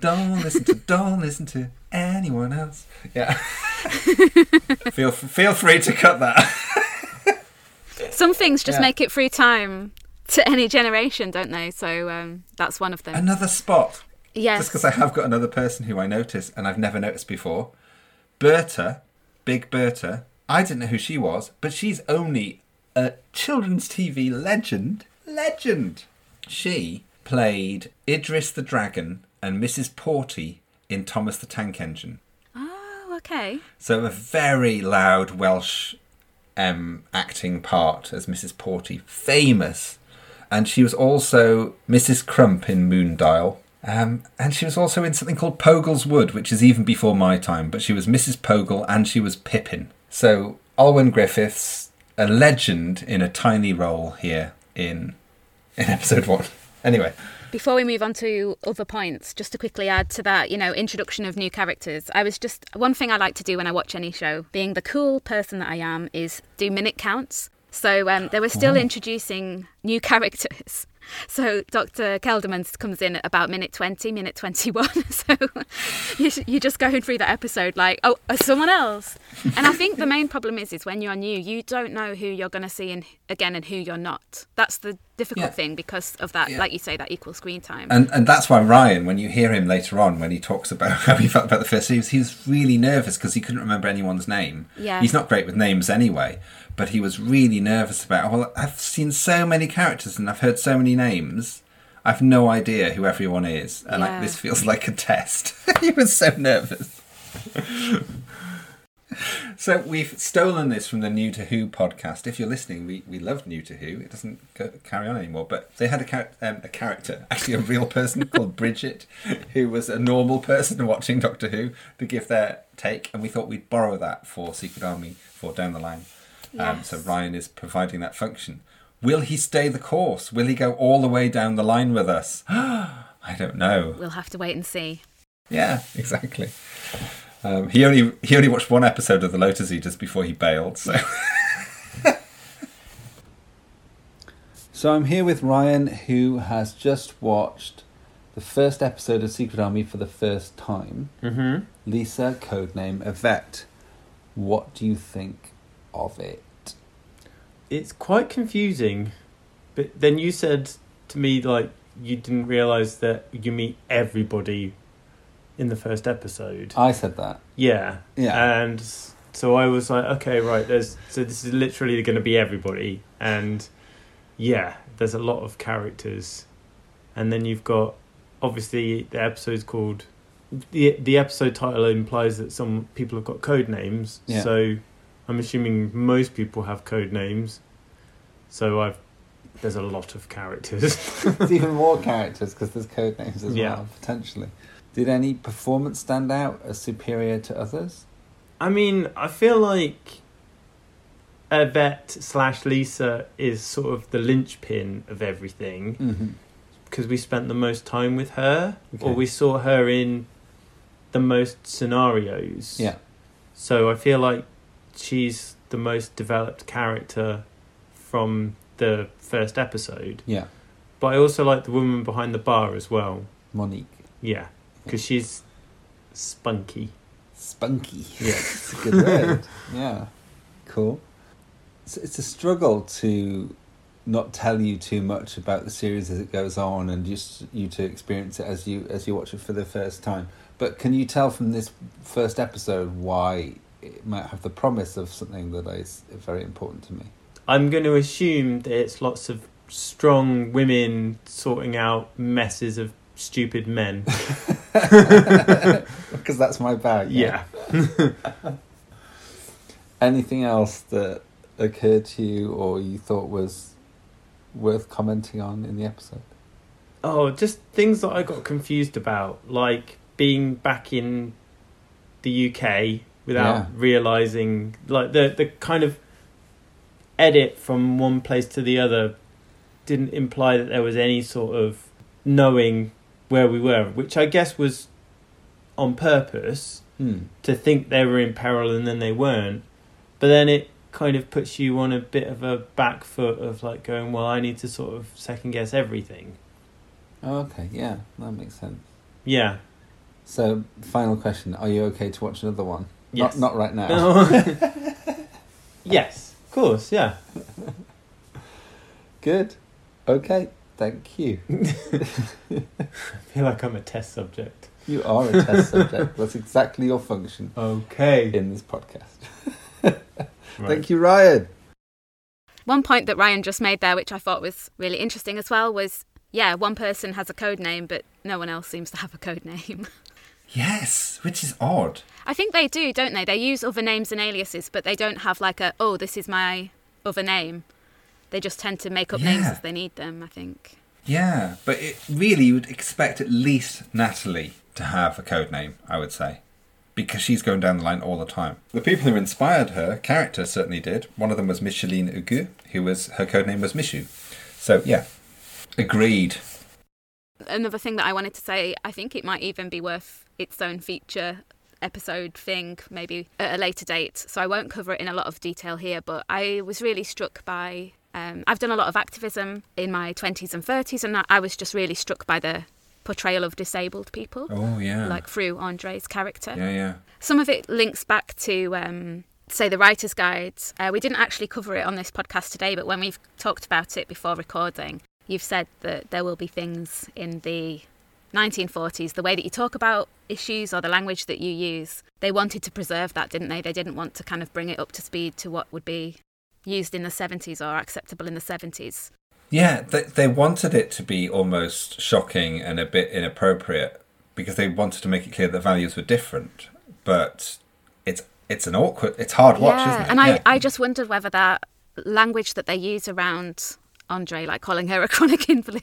Don't listen to don't listen to anyone else. Yeah. feel feel free to cut that. Some things just Yeah. make it through time to any generation, don't they? So um, that's one of them. Another spot. yes. Just because I have got another person who I notice and I've never noticed before. Berta, Big Berta. I didn't know who she was, but she's only a children's TV legend. Legend. She played Idris the Dragon and Mrs. Porty in Thomas the Tank Engine. Oh, okay. So a very loud Welsh um, acting part as Mrs. Porty, famous, and she was also Mrs. Crump in Moondial. Um, and she was also in something called Pogle's Wood, which is even before my time. But she was Mrs. Pogle and she was Pippin. So Olwen Griffiths, a legend in a tiny role here in in episode one. Anyway, Before we move on to other points, just to quickly add to that, you know, introduction of new characters, I was just one thing I like to do when I watch any show, being the cool person that I am, is do minute counts. So um, they were still introducing new characters. So Dr. Kelderman comes in at about minute 20, minute 21. So you- you're just going through the episode like, oh, uh, someone else. And I think the main problem is, is when you're new, you don't know who you're going to see in, again and who you're not. That's the difficult Yeah. thing because of that, Yeah. like you say, that equal screen time. and and that's why Ryan, when you hear him later on, when he talks about how he felt about the first series, he was really nervous because he couldn't remember anyone's name. Yeah. he's not great with names anyway, but he was really nervous about. Well, I've seen so many characters and I've heard so many names. I've no idea who everyone is, and like Yeah. this feels like a test. he was so nervous. So we've stolen this from the New to Who podcast. If you're listening, we, we love New to Who. It doesn't go, carry on anymore, but they had a, char- um, a character, actually a real person called Bridget, who was a normal person watching Doctor Who to give their take, and we thought we'd borrow that for Secret Army for down the line. Um, so Ryan is providing that function. Will he stay the course? Will he go all the way down the line with us? I don't know. We'll have to wait and see. Yeah, exactly. Um, he only he only watched one episode of The Lotus Eaters before he bailed. So. so I'm here with Ryan, who has just watched the first episode of Secret Army for the first time. Mm-hmm. Lisa, codename Yvette. What do you think of it? It's quite confusing, but then you said to me like you didn't realize that you meet everybody in the first episode. I said that. yeah, Yeah. and so I was like, okay, right. There's so this is literally going to be everybody, and yeah, there's a lot of characters, and then you've got obviously the episode's called the the episode title implies that some people have got code names. Yeah. So I'm assuming most people have code names. So I've there's a lot of characters. There's even more characters because there's code names as Yeah. well, potentially. Did any performance stand out as superior to others? I mean, I feel like Yvette slash Lisa is sort of the linchpin of everything Mm-hmm. because we spent the most time with her, or we saw her in the most scenarios. Yeah. So I feel like she's the most developed character from the first episode. Yeah. But I also like the woman behind the bar as well. Monique. Yeah, because she's spunky. Spunky. Yeah. It's a good word. yeah. Cool. It's, it's a struggle to not tell you too much about the series as it goes on and just you to experience it as you as you watch it for the first time. But can you tell from this first episode why it might have the promise of something that is very important to me? I'm going to assume that it's lots of strong women sorting out messes of stupid men. Because that's my bag. Yeah. Anything else that occurred to you or you thought was worth commenting on in the episode? Oh, just things that I got confused about, like being back in the UK without Yeah. realizing, like the the kind of edit from one place to the other didn't imply that there was any sort of knowing where we were, which I guess was on purpose Hmm. to think they were in peril and then they weren't. But then it kind of puts you on a bit of a back foot of like going, well, I need to sort of second guess everything. Oh, okay, yeah, that makes sense. Yeah. So, final question: Are you okay to watch another one? Yes. Not, not right now. yes, of course, yeah. Good. Okay. Thank you. I feel like I'm a test subject. You are a test subject. That's exactly your function Okay. in this podcast. Thank you, Ryan. One point that Ryan just made there, which I thought was really interesting as well, was yeah, one person has a code name, but no one else seems to have a code name. Yes, which is odd. I think they do, don't they? They use other names and aliases, but they don't have like a, oh, this is my other name. They just tend to make up names Yeah. as they need them, I think. Yeah, but it really you would expect at least Natalie to have a code name, I would say. Because she's going down the line all the time. The people who inspired her character certainly did. One of them was Micheline Hugu, who was her code name was Michou. So yeah. Agreed. another thing that I wanted to say, I think it might even be worth its own feature episode thing, maybe at a later date. So I won't cover it in a lot of detail here, but I was really struck by. Um, I've done a lot of activism in my 20s and 30s, and I was just really struck by the portrayal of disabled people, Oh yeah. like through Andre's character. yeah, yeah. Some of it links back to, um, say, the Writer's Guide. Uh, we didn't actually cover it on this podcast today, but when we've talked about it before recording, you've said that there will be things in the 1940s, the way that you talk about issues or the language that you use. They wanted to preserve that, didn't they? They didn't want to kind of bring it up to speed to what would be used in the 70s or acceptable in the 70s. Yeah, they, they wanted it to be almost shocking and a bit inappropriate because they wanted to make it clear that values were different. But it's it's an awkward, it's hard watch, isn't it? and yeah. I, I just wondered whether that language that they use around Andre, like calling her a chronic invalid,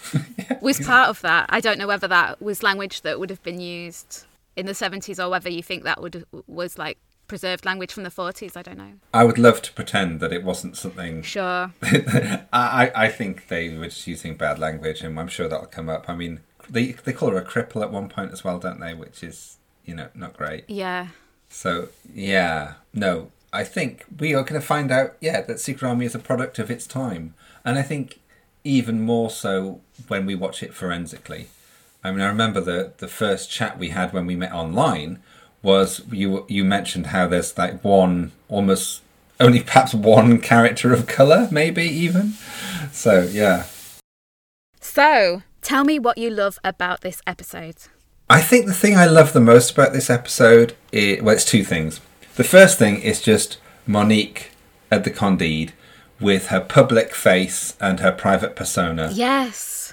was part of that. I don't know whether that was language that would have been used in the 70s or whether you think that would was like preserved language from the 40s. I don't know. I would love to pretend that it wasn't something. Sure. I, I think they were just using bad language, and I'm sure that'll come up. I mean, they they call her a cripple at one point as well, don't they? Which is you know not great. Yeah. So yeah, no, I think we are going to find out. Yeah, that Secret Army is a product of its time, and I think even more so when we watch it forensically. I mean, I remember the the first chat we had when we met online was you you mentioned how there's like one almost only perhaps one character of color, maybe even. So yeah, So, tell me what you love about this episode. I think the thing I love the most about this episode is well, it's two things. The first thing is just Monique at the Candide with her public face and her private persona, Yes.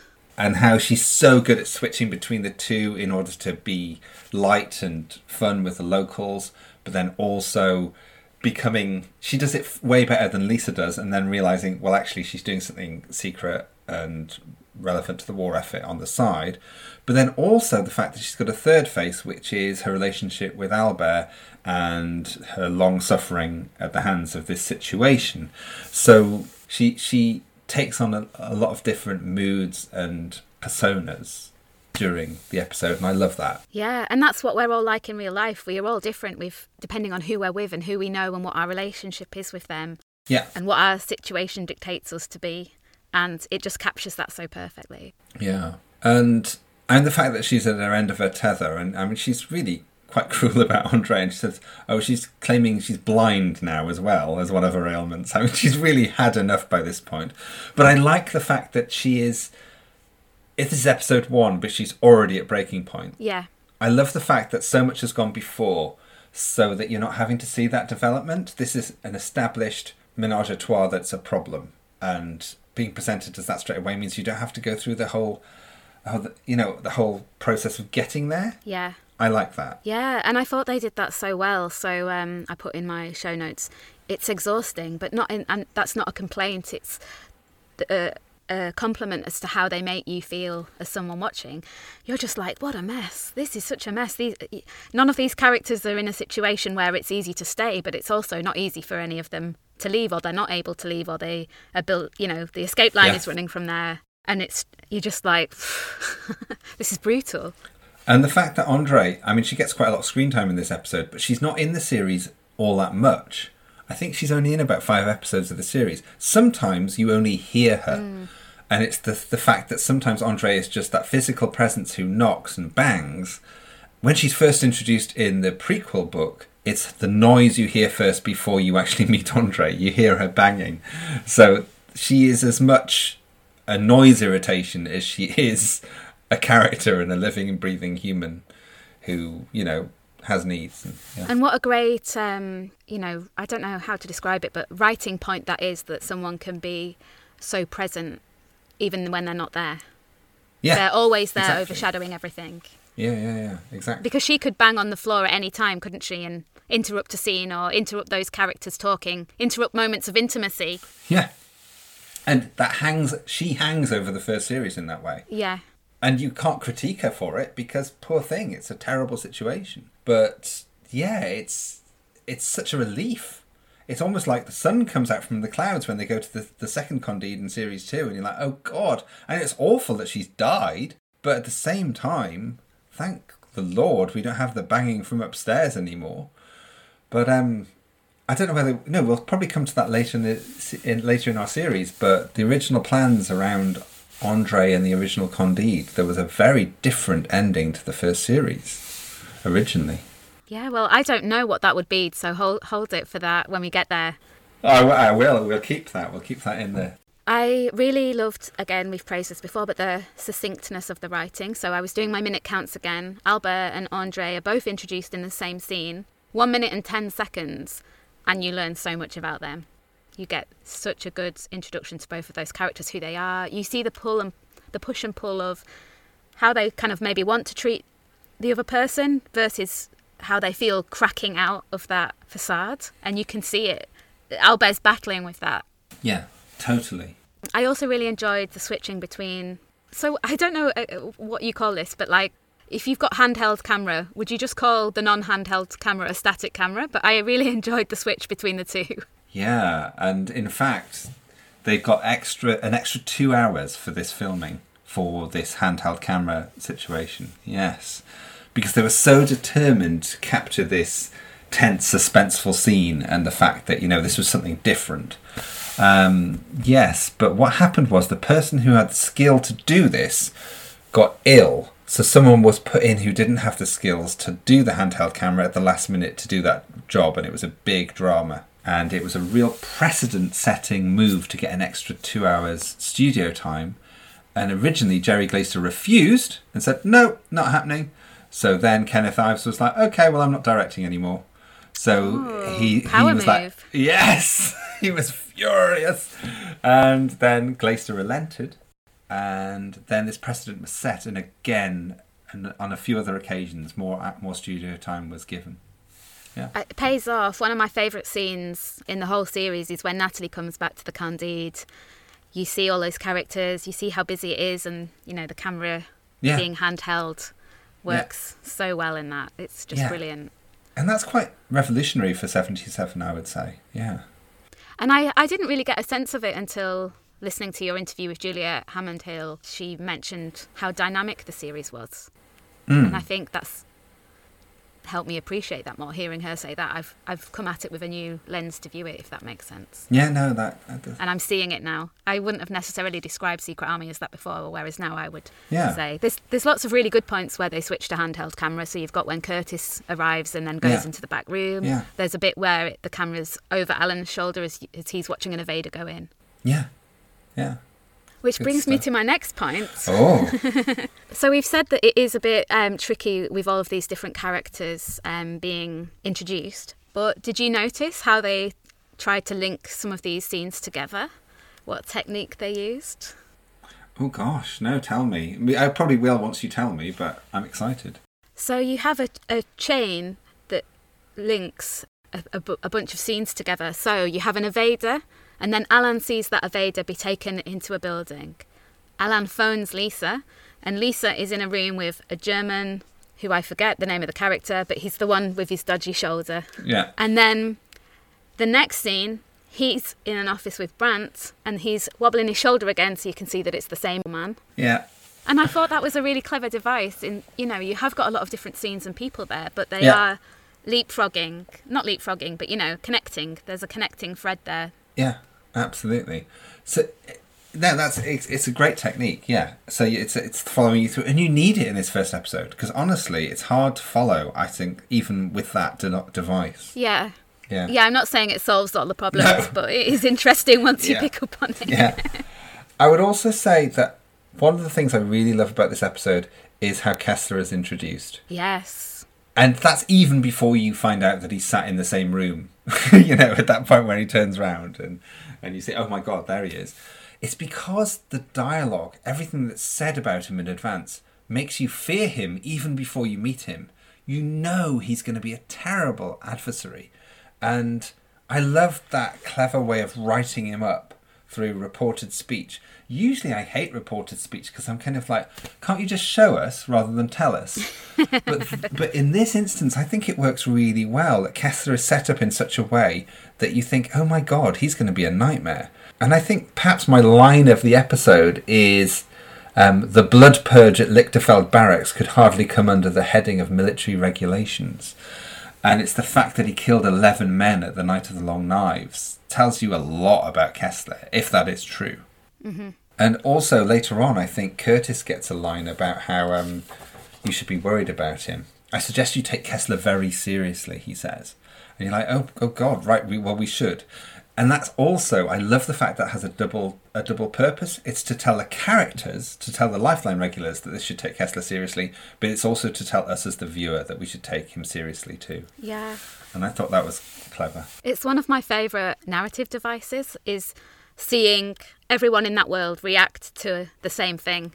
And how she's so good at switching between the two in order to be light and fun with the locals, but then also becoming she does it way better than Lisa does, and then realizing well actually she's doing something secret and relevant to the war effort on the side, but then also the fact that she's got a third face, which is her relationship with Albert and her long suffering at the hands of this situation. So she she takes on a, a lot of different moods and personas during the episode, and I love that. Yeah, and that's what we're all like in real life. We are all different with depending on who we're with and who we know and what our relationship is with them Yeah, and what our situation dictates us to be. And it just captures that so perfectly. yeah, and and the fact that she's at her end of her tether, and I mean she's really quite cruel about Andre, and she says, "Oh, she's claiming she's blind now as well as one of her ailments." I mean, she's really had enough by this point. But I like the fact that she is. If this is episode one, but she's already at breaking point. Yeah. I love the fact that so much has gone before, so that you're not having to see that development. This is an established menage a trois that's a problem, and being presented as that straight away means you don't have to go through the whole, oh, the, you know, the whole process of getting there. Yeah. I like that. Yeah, and I thought they did that so well. So um, I put in my show notes. It's exhausting, but not in, and that's not a complaint. It's a, a compliment as to how they make you feel as someone watching. You're just like, what a mess! This is such a mess. These none of these characters are in a situation where it's easy to stay, but it's also not easy for any of them to leave, or they're not able to leave, or they are built. You know, the escape line Yeah. is running from there, and it's you're just like, this is brutal. And the fact that Andre, I mean, she gets quite a lot of screen time in this episode, but she's not in the series all that much. I think she's only in about five episodes of the series. Sometimes you only hear her. Hmm. And it's the, the fact that sometimes Andre is just that physical presence who knocks and bangs. When she's first introduced in the prequel book, it's the noise you hear first before you actually meet Andre. You hear her banging. So she is as much a noise irritation as she is a character and a living and breathing human who, you know, has needs. And, yeah. And what a great, um, you know, I don't know how to describe it, but writing point that is that someone can be so present even when they're not there. yeah. They're always there exactly. overshadowing everything. Yeah, yeah, yeah, exactly. Because she could bang on the floor at any time, couldn't she? And interrupt a scene or interrupt those characters talking, interrupt moments of intimacy. Yeah. And that hangs, she hangs over the first series in that way. Yeah. And you can't critique her for it because poor thing, it's a terrible situation. But yeah, it's it's such a relief. it's almost like the sun comes out from the clouds when they go to the, the second Candide in series two, and you're like, oh god, and it's awful that she's died, but at the same time, thank the Lord we don't have the banging from upstairs anymore. But um, I don't know whether no, we'll probably come to that later in the in, later in our series. But the original plans around Andre and the original Candide, there was a very different ending to the first series originally. Yeah, well, I don't know what that would be, so hold hold it for that when we get there. I, I will. We'll keep that. We'll keep that in there. I really loved, again, we've praised this before, but the succinctness of the writing. So I was doing my minute counts again. Albert and Andre are both introduced in the same scene, one minute and 10 seconds, and you learn so much about them. You get such a good introduction to both of those characters, who they are. You see the pull and the push and pull of how they kind of maybe want to treat the other person versus how they feel cracking out of that facade. And you can see it. Albert's battling with that. Yeah, totally. I also really enjoyed the switching between. So I don't know uh, what you call this, but like if you've got handheld camera, would you just call the non-handheld camera a static camera? But I really enjoyed the switch between the two. Yeah, and in fact, they've got extra an extra two hours for this filming for this handheld camera situation. Yes, because they were so determined to capture this tense, suspenseful scene and the fact that you know this was something different. Um, yes, but what happened was the person who had the skill to do this got ill. So someone was put in who didn't have the skills to do the handheld camera at the last minute to do that job, and it was a big drama. And it was a real precedent setting move to get an extra two hours studio time. And originally, Gerry Glaister refused and said, No, not happening. So then Kenneth Ives was like, Okay, well, I'm not directing anymore. So Ooh, he, he power was like. Yes, he was furious. And then Glaister relented. And then this precedent was set, and again, and on a few other occasions, more more studio time was given. It pays off. One of my favourite scenes in the whole series is when Natalie comes back to the Candide. You see all those characters, you see how busy it is, and you know the camera Yeah. being handheld works so well in that. It's just Yeah. brilliant. And that's quite revolutionary for 77, I would say. Yeah. And I, I didn't really get a sense of it until listening to your interview with Juliet Hammond Hill. She mentioned how dynamic the series was. Mm. And I think that's helped me appreciate that more. Hearing her say that, I've I've come at it with a new lens to view it, if that makes sense. Yeah, no, that, that does. And I'm seeing it now. I wouldn't have necessarily described Secret Army as that before, whereas now I would Yeah. say there's there's lots of really good points where they switch to handheld camera. So you've got when Curtis arrives and then goes Yeah. into the back room. Yeah. There's a bit where it, the camera's over Alan's shoulder as, as he's watching an evader go in. Yeah. Yeah. Which Good brings me to my next point. Oh, So we've said that it is a bit um, tricky with all of these different characters um, being introduced. But did you notice how they tried to link some of these scenes together? What technique they used? oh gosh, no, tell me. I I probably will once you tell me, but I'm excited. So you have a, a chain that links a, a, bu- a bunch of scenes together. So you have an evader, and then Alan sees that evader be taken into a building. Alan phones Lisa, and Lisa is in a room with a German who I forget the name of the character, but he's the one with his dodgy shoulder. Yeah. And then the next scene, he's in an office with Brandt, and he's wobbling his shoulder again, so you can see that it's the same man. Yeah. And I thought that was a really clever device. In you know, you have got a lot of different scenes and people there, but they Yeah. are leapfrogging, not leapfrogging, but you know, connecting. There's a connecting thread there. Yeah, absolutely. So, no, that's it's, it's a great technique. Yeah. So it's it's following you through, and you need it in this first episode because honestly, it's hard to follow. I think even with that de- device. Yeah. Yeah. Yeah, I'm not saying it solves all the problems, No. but it is interesting once you pick up on it. Yeah. I would also say that one of the things I really love about this episode is how Kessler is introduced. Yes. And that's even before you find out that he sat in the same room. you know, at that point when he turns round and, and you say, oh my God, there he is. It's because the dialogue, everything that's said about him in advance, makes you fear him even before you meet him. You know he's going to be a terrible adversary. And I love that clever way of writing him up through reported speech. Usually I hate reported speech because I'm kind of like, can't you just show us rather than tell us? but but in this instance, I think it works really well. That Kessler is set up in such a way that you think, oh my god, he's going to be a nightmare. And I think perhaps my line of the episode is. Um, the blood purge at Lichterfeld barracks could hardly come under the heading of military regulations. And it's the fact that he killed 11 men at the Night of the Long Knives tells you a lot about Kessler, if that is true. And also later on, I think Curtis gets a line about how um, you should be worried about him. I suggest you take Kessler very seriously, he says. And you're like, oh, oh God, right, we, well, we should. And that's also, I love the fact that has a double a double purpose. It's to tell the characters, to tell the Lifeline regulars that they should take Kessler seriously, but it's also to tell us as the viewer that we should take him seriously too. Yeah. And I thought that was clever. It's one of my favourite narrative devices is seeing everyone in that world react to the same thing.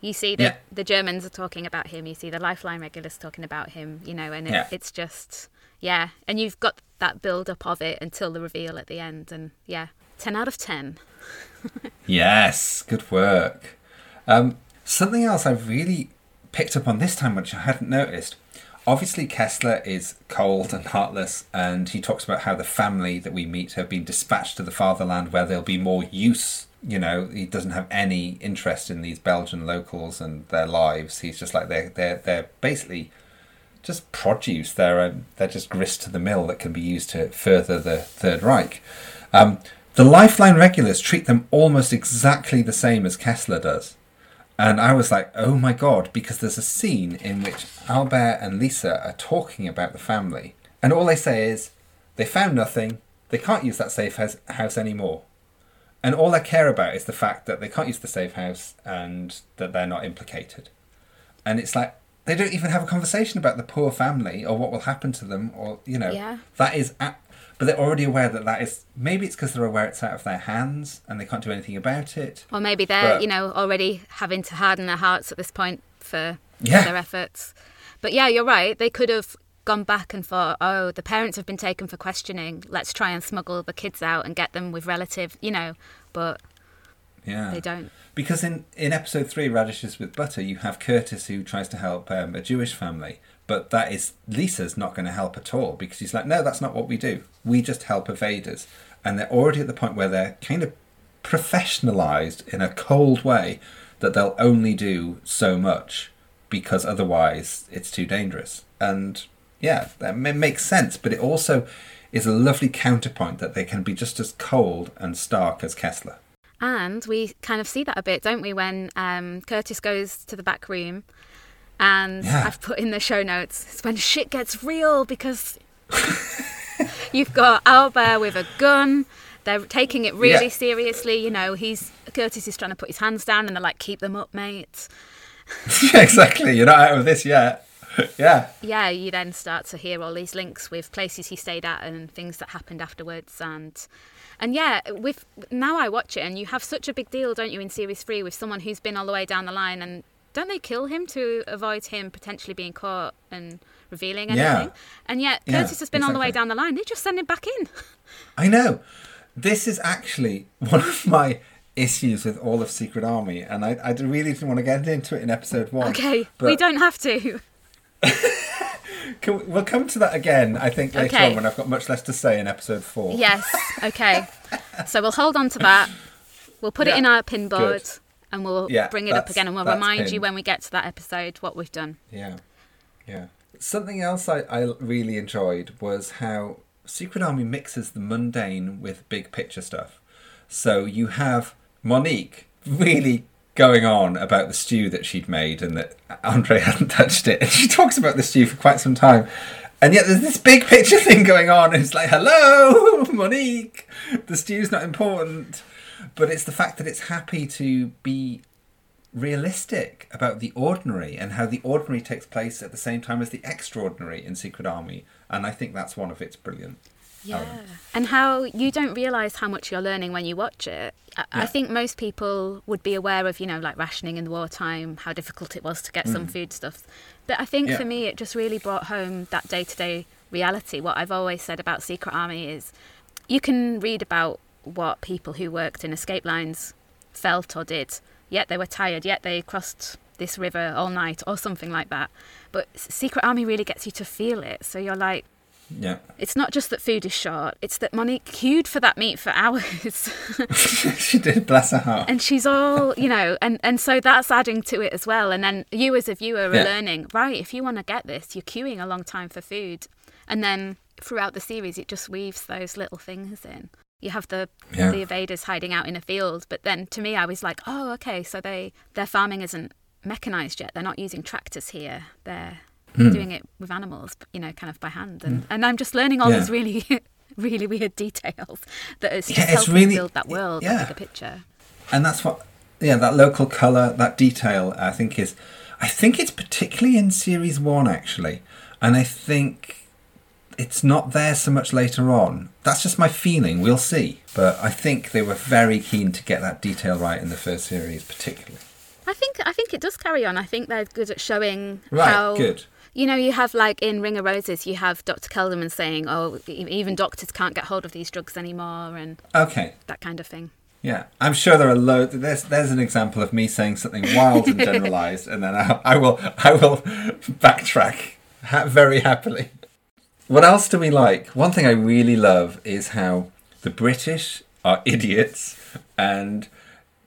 You see the Yeah. the Germans are talking about him, you see the Lifeline regulars talking about him, you know, and it, Yeah. it's just yeah, and you've got that build up of it until the reveal at the end and yeah, 10 out of 10. Yes, good work. Um, something else I really picked up on this time, which I hadn't noticed. Obviously, Kessler is cold and heartless, and he talks about how the family that we meet have been dispatched to the fatherland where there'll be more use. You know, he doesn't have any interest in these Belgian locals and their lives. He's just like they're they're they're basically just produce. They're um, they're just grist to the mill that can be used to further the Third Reich. Um, the Lifeline regulars treat them almost exactly the same as Kessler does. And I was like, oh my god, because there's a scene in which Albert and Lisa are talking about the family. And all they say is, they found nothing, they can't use that safe house, anymore. And all they care about is the fact that they can't use the safe house and that they're not implicated. And it's like, they don't even have a conversation about the poor family or what will happen to them or, you know, Yeah. that is. A- but they're already aware that that is. Maybe it's because they're aware it's out of their hands and they can't do anything about it. Or maybe they're, But- you know, already having to harden their hearts at this point for Yeah. their efforts. But yeah, you're right. They could have gone back and thought, oh, the parents have been taken for questioning. Let's try and smuggle the kids out and get them with relative, you know. But Yeah. they don't. Because in, in episode three, Radishes with Butter, you have Curtis who tries to help um, a Jewish family, but that is Lisa's not going to help at all because she's like, no, that's not what we do. We just help evaders, and they're already at the point where they're kind of professionalized in a cold way that they'll only do so much because otherwise it's too dangerous. And yeah, that ma- makes sense, but it also is a lovely counterpoint that they can be just as cold and stark as Kessler. And we kind of see that a bit, don't we, when um, Curtis goes to the back room. And Yeah. I've put in the show notes, it's when shit gets real because you've got Albert with a gun. They're taking it really Yeah. seriously. You know, he's Curtis is trying to put his hands down, and they're like, "Keep them up, mate." yeah, exactly. You're not out of this yet. Yeah. Yeah, you then start to hear all these links with places he stayed at and things that happened afterwards, and and yeah, with now I watch it, and you have such a big deal, don't you, in series three with someone who's been all the way down the line, and don't they kill him to avoid him potentially being caught and revealing anything? Yeah. And yet Yeah, Curtis has been all the way down the line. They just send him back in. I know. This is actually one of my issues with all of Secret Army, and I, I really didn't want to get into it in episode one. Okay, but we don't have to. We, we'll come to that again, I think, later Okay. on when I've got much less to say in episode four. Yes. Okay. so we'll hold on to that. We'll put it in our pin board, good. And we'll Yeah, bring it up again, and we'll remind you when we get to that episode what we've done. Yeah, yeah. Something else I, I really enjoyed was how Secret Army mixes the mundane with big picture stuff. So you have Monique really going on about the stew that she'd made and that Andre hadn't touched it. And she talks about the stew for quite some time. And yet there's this big picture thing going on, and it's like, hello, Monique, the stew's not important. But it's the fact that it's happy to be realistic about the ordinary and how the ordinary takes place at the same time as the extraordinary in Secret Army. And I think that's one of its brilliant. elements. And how you don't realise how much you're learning when you watch it. I, I think most people would be aware of, you know, like rationing in the wartime, how difficult it was to get some food stuff. But I think Mm. Yeah. for me, it just really brought home that day to day reality. What I've always said about Secret Army is you can read about what people who worked in escape lines felt or did. Yet they were tired, yet they crossed this river all night or something like that. But Secret Army really gets you to feel it. So you're like, Yeah. it's not just that food is short, it's that Monique queued for that meat for hours. she did, bless her heart. and she's all, you know, and, and so that's adding to it as well. And then you as a viewer are Yeah. learning, right, if you want to get this, you're queuing a long time for food. And then throughout the series, it just weaves those little things in. You have the Yeah. the evaders hiding out in a field, but then to me, I was like, oh, okay, so they their farming isn't mechanized yet. They're not using tractors here. They're Hmm. doing it with animals, you know, kind of by hand. And and I'm just learning all Yeah. these really really weird details that is just Yeah, helping really- build that world, yeah. bigger picture. and that's what yeah that local color that detail i think is i think it's particularly in series one actually and i think it's not there so much later on. That's just my feeling. We'll see. But i think they were very keen to get that detail right in the first series particularly. I think I think it does carry on. I think they're good at showing right how good. You know you have like in Ring of Roses, you have Dr. Kelderman saying, "Oh, even doctors can't get hold of these drugs anymore," and okay. that kind of thing. yeah. I'm sure there are loads there's there's an example of me saying something wild and generalized and then I, I will i will backtrack ha- very happily What else do we like? One thing I really love is how the British are idiots, and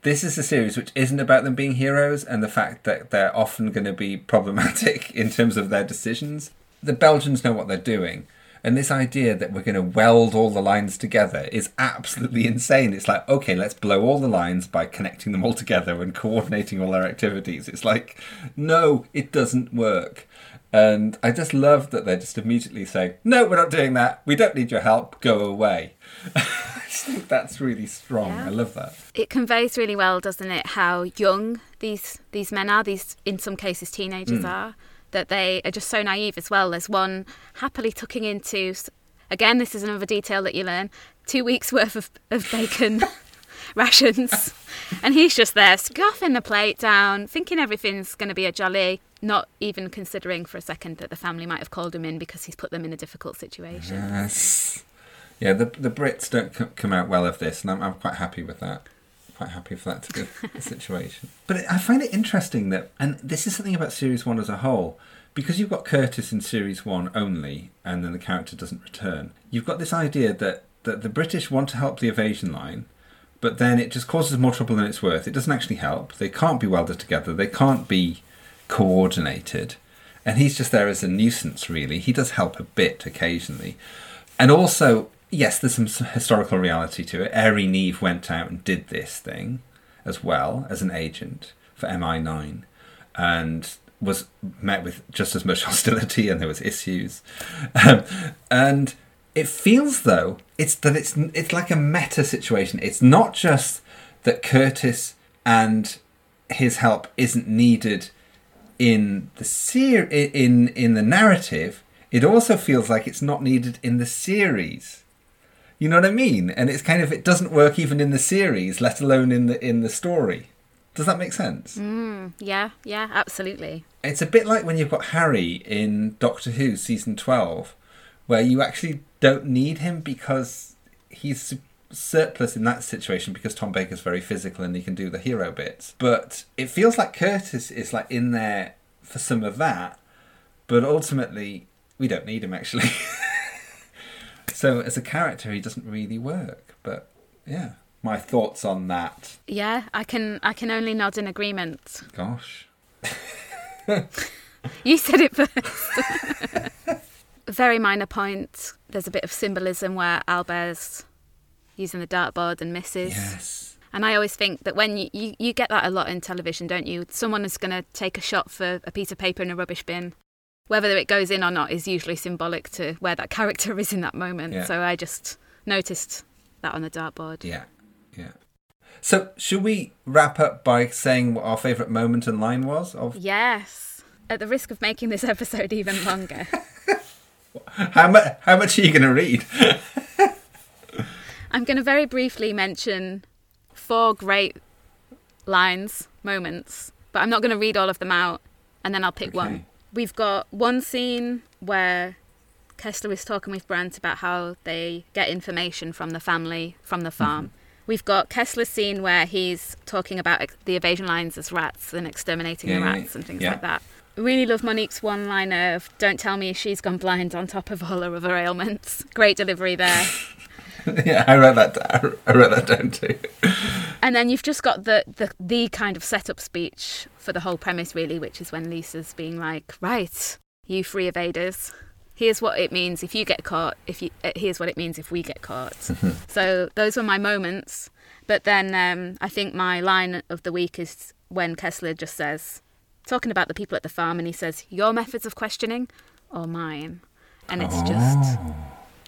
this is a series which isn't about them being heroes and the fact that they're often going to be problematic in terms of their decisions. The Belgians know what they're doing. And this idea that we're going to weld all the lines together is absolutely insane. It's like, okay, let's blow all the lines by connecting them all together and coordinating all our activities. It's like, no, it doesn't work. And I just love that they're just immediately saying, no, we're not doing that. We don't need your help. Go away. I just think that's really strong. Yeah. I love that. It conveys really well, doesn't it, how young these these men are, these in some cases teenagers Hmm. are, that they are just so naive as well. There's one happily tucking into, again, this is another detail that you learn, two weeks worth of, of bacon rations. And he's just there scoffing the plate down, thinking everything's going to be a jolly, not even considering for a second that the family might have called him in because he's put them in a difficult situation. Yes. Yeah, the the Brits don't c- come out well of this, and I'm, I'm quite happy with that. Quite happy for that to be the situation. But it, I find it interesting that, and this is something about series one as a whole, because you've got Curtis in series one only, and then the character doesn't return. You've got this idea that that the British want to help the evasion line, but then it just causes more trouble than it's worth. It doesn't actually help. They can't be welded together. They can't be coordinated. And he's just there as a nuisance, really. He does help a bit occasionally. And also, yes, there's some historical reality to it. Airey Neave went out and did this thing as well as an agent for MI9 and was met with just as much hostility and there was issues. Um, and it feels though it's that it's it's like a meta situation. It's not just that Curtis and his help isn't needed in the ser- in in the narrative. It also feels like it's not needed in the series. You know what I mean? And it's kind of it doesn't work even in the series, let alone in the in the story. Does that make sense? Mm, yeah, yeah, absolutely. It's a bit like when you've got Harry in Doctor Who season 12, where you actually don't need him because he's surplus in that situation because Tom Baker's very physical and he can do the hero bits. But it feels like Curtis is like in there for some of that, but ultimately we don't need him actually. so as a character, he doesn't really work. But yeah, my thoughts on that. Yeah, I can I can only nod in agreement. Gosh. You said it first. Very minor point. There's a bit of symbolism where Albert's using the dartboard and misses. Yes. And I always think that when you, you, you get that a lot in television, don't you? Someone is going to take a shot for a piece of paper in a rubbish bin. Whether it goes in or not is usually symbolic to where that character is in that moment. Yeah. So I just noticed that on the dartboard. Yeah, yeah. So, should we wrap up by saying what our favourite moment and line was? Of Yes. At the risk of making this episode even longer. how much? How much are you going to read? I'm going to very briefly mention four great lines, moments, but I'm not going to read all of them out and then I'll pick Okay. one. We've got one scene where Kessler is talking with Brandt about how they get information from the family, from the farm. Mm-hmm. We've got Kessler's scene where he's talking about ex- the evasion lines as rats and exterminating Yeah, the yeah, rats and things yeah. like that. Really love Monique's one liner of Don't tell me she's gone blind on top of all her other ailments. Great delivery there. yeah, I wrote that. Down. I wrote that down too. And then you've just got the, the the kind of setup speech for the whole premise, really, which is when Lisa's being like, "Right, you free evaders, here's what it means if you get caught. If you uh, here's what it means if we get caught." so those were my moments. But then um, I think my line of the week is when Kessler just says, talking about the people at the farm, and he says, "Your methods of questioning or mine," and it's just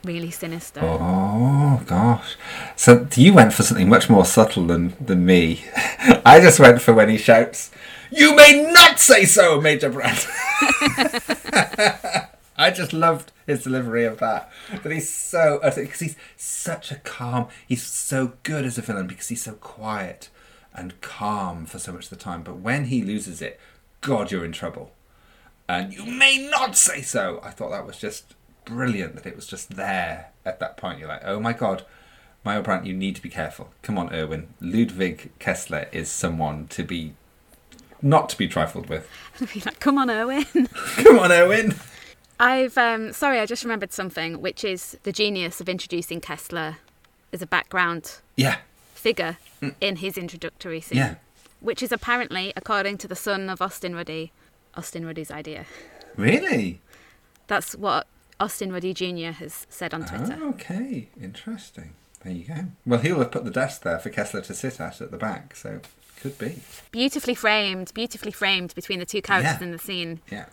really sinister. Oh gosh! So you went for something much more subtle than than me. I just went for when he shouts, "You may not say so, Major Brandt." I just loved his delivery of that. But he's so because he's such a calm. He's so good as a villain because he's so quiet and calm for so much of the time. But when he loses it, God, you're in trouble. And you may not say so. I thought that was just brilliant that it was just there at that point. You're like, oh my God, Mayo Brandt, you need to be careful. Come on, Erwin. Ludwig Kessler is someone to be not to be trifled with. Be like, Come on, Owen. Come on, Erwin. I've um sorry, I just remembered something, which is the genius of introducing Kessler as a background Yeah, figure in his introductory scene. yeah. Which is apparently, according to the son of Austin Ruddy, Austin Ruddy's idea. Really? That's what Austin Ruddy Jr. has said on Twitter. Oh, okay, interesting. There you go. Well, he'll have put the desk there for Kessler to sit at at the back, so could be. Beautifully framed, beautifully framed between the two characters Yeah. in the scene. Yeah.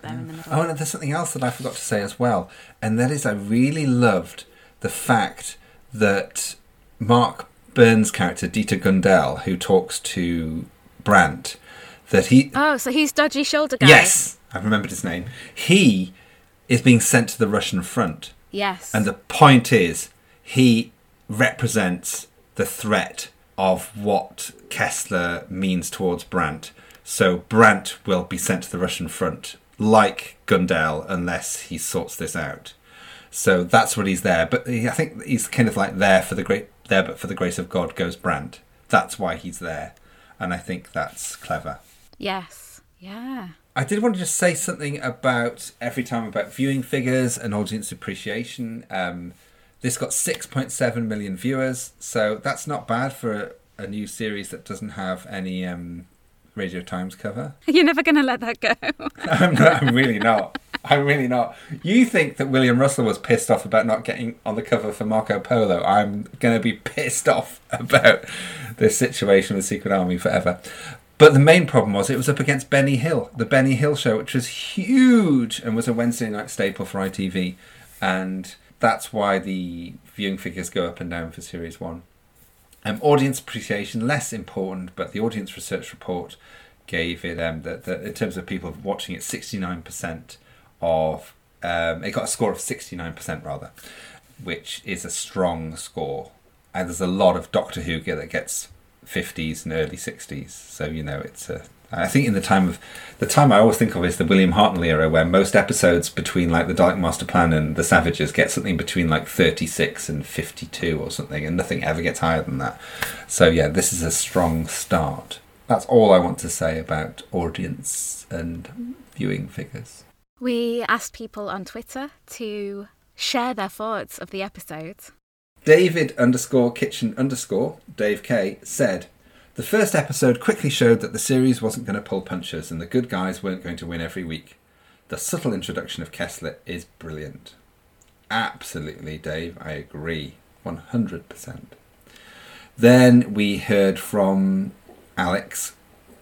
There in the middle. Oh, and there's something else that I forgot to say as well, and that is I really loved the fact that Mark Burns' character Dieter Gundel, who talks to Brandt, that he Oh, so he's dodgy shoulder guy. yes, I've remembered his name. He is being sent to the Russian front, Yes. and the point is he represents the threat of what Kessler means towards Brandt. So Brandt will be sent to the Russian front, like Gundel, unless he sorts this out. So that's what he's there. But he, I think he's kind of like there for the great there, but for the grace of God goes Brandt. That's why he's there, and I think that's clever. yes. Yeah. I did want to just say something about every time about viewing figures and audience appreciation. Um, this got 6.7 million viewers, so that's not bad for a, a new series that doesn't have any um, Radio Times cover. You're never going to let that go. I'm, not, I'm really not. I'm really not. You think that William Russell was pissed off about not getting on the cover for Marco Polo? I'm going to be pissed off about this situation with Secret Army forever. But the main problem was it was up against Benny Hill, the Benny Hill show, which was huge and was a Wednesday night staple for ITV. And that's why the viewing figures go up and down for Series 1. Um, audience appreciation, less important, but the audience research report gave it, um, that in terms of people watching it, 69% of, um, it got a score of 69% rather, which is a strong score. And there's a lot of Doctor Who that gets 50s and early 60s. So, you know, it's a. I think in the time of the time I always think of is the William Hartnell era, where most episodes between like the Dalek Master Plan and the Savages get something between like 36 and 52 or something, and nothing ever gets higher than that. So yeah, this is a strong start. That's all I want to say about audience and viewing figures. We asked people on Twitter to share their thoughts of the episode. David underscore kitchen underscore Dave K said, The first episode quickly showed that the series wasn't going to pull punches and the good guys weren't going to win every week. The subtle introduction of Kessler is brilliant. Absolutely, Dave, I agree. 100%. Then we heard from Alex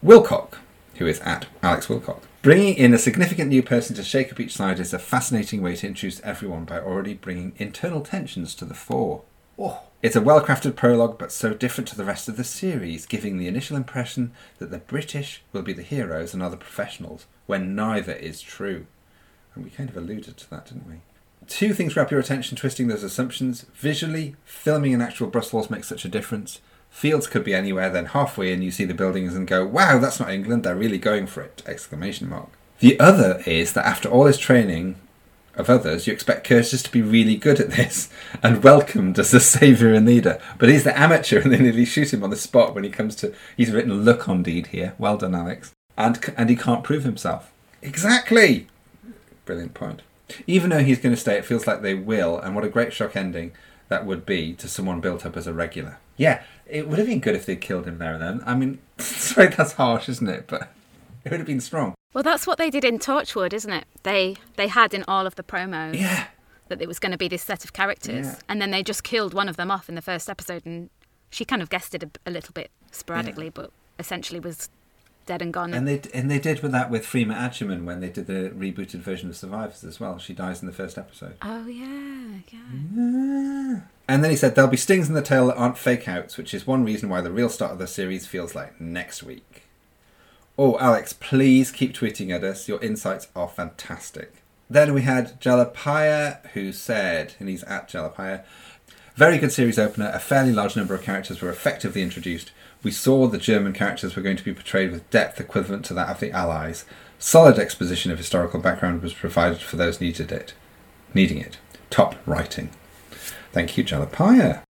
Wilcock, who is at Alex Wilcock. Bringing in a significant new person to shake up each side is a fascinating way to introduce everyone by already bringing internal tensions to the fore. Oh. It's a well crafted prologue, but so different to the rest of the series, giving the initial impression that the British will be the heroes and other professionals, when neither is true. And we kind of alluded to that, didn't we? Two things grab your attention, twisting those assumptions. Visually, filming in actual Brussels makes such a difference. Fields could be anywhere, then halfway in you see the buildings and go, wow, that's not England, they're really going for it! Exclamation mark. The other is that after all his training of others, you expect Curtis to be really good at this and welcomed as the saviour and leader. But he's the amateur, and they nearly shoot him on the spot when he comes to. He's written "look" on deed here. Well done, Alex. And and he can't prove himself. Exactly. Brilliant point. Even though he's going to stay, it feels like they will. And what a great shock ending that would be to someone built up as a regular. Yeah, it would have been good if they'd killed him there and then. I mean, sorry, that's harsh, isn't it? But it would have been strong. Well, that's what they did in Torchwood, isn't it? They they had in all of the promos Yeah. that it was going to be this set of characters, Yeah. and then they just killed one of them off in the first episode, and she kind of guessed it a, a little bit sporadically, but essentially was dead and gone. And they and they did with that with Freema Agyeman when they did the rebooted version of Survivors as well. She dies in the first episode. oh yeah, yeah. Ah. And then he said there'll be stings in the tail that aren't fake outs, which is one reason why the real start of the series feels like next week. Oh, Alex, please keep tweeting at us. Your insights are fantastic. Then we had Jalapaya, who said, and he's at Jalapaya, very good series opener. A fairly large number of characters were effectively introduced. We saw the German characters were going to be portrayed with depth equivalent to that of the Allies. Solid exposition of historical background was provided for those needed it, needing it. Top writing. Thank you, Jalapaya.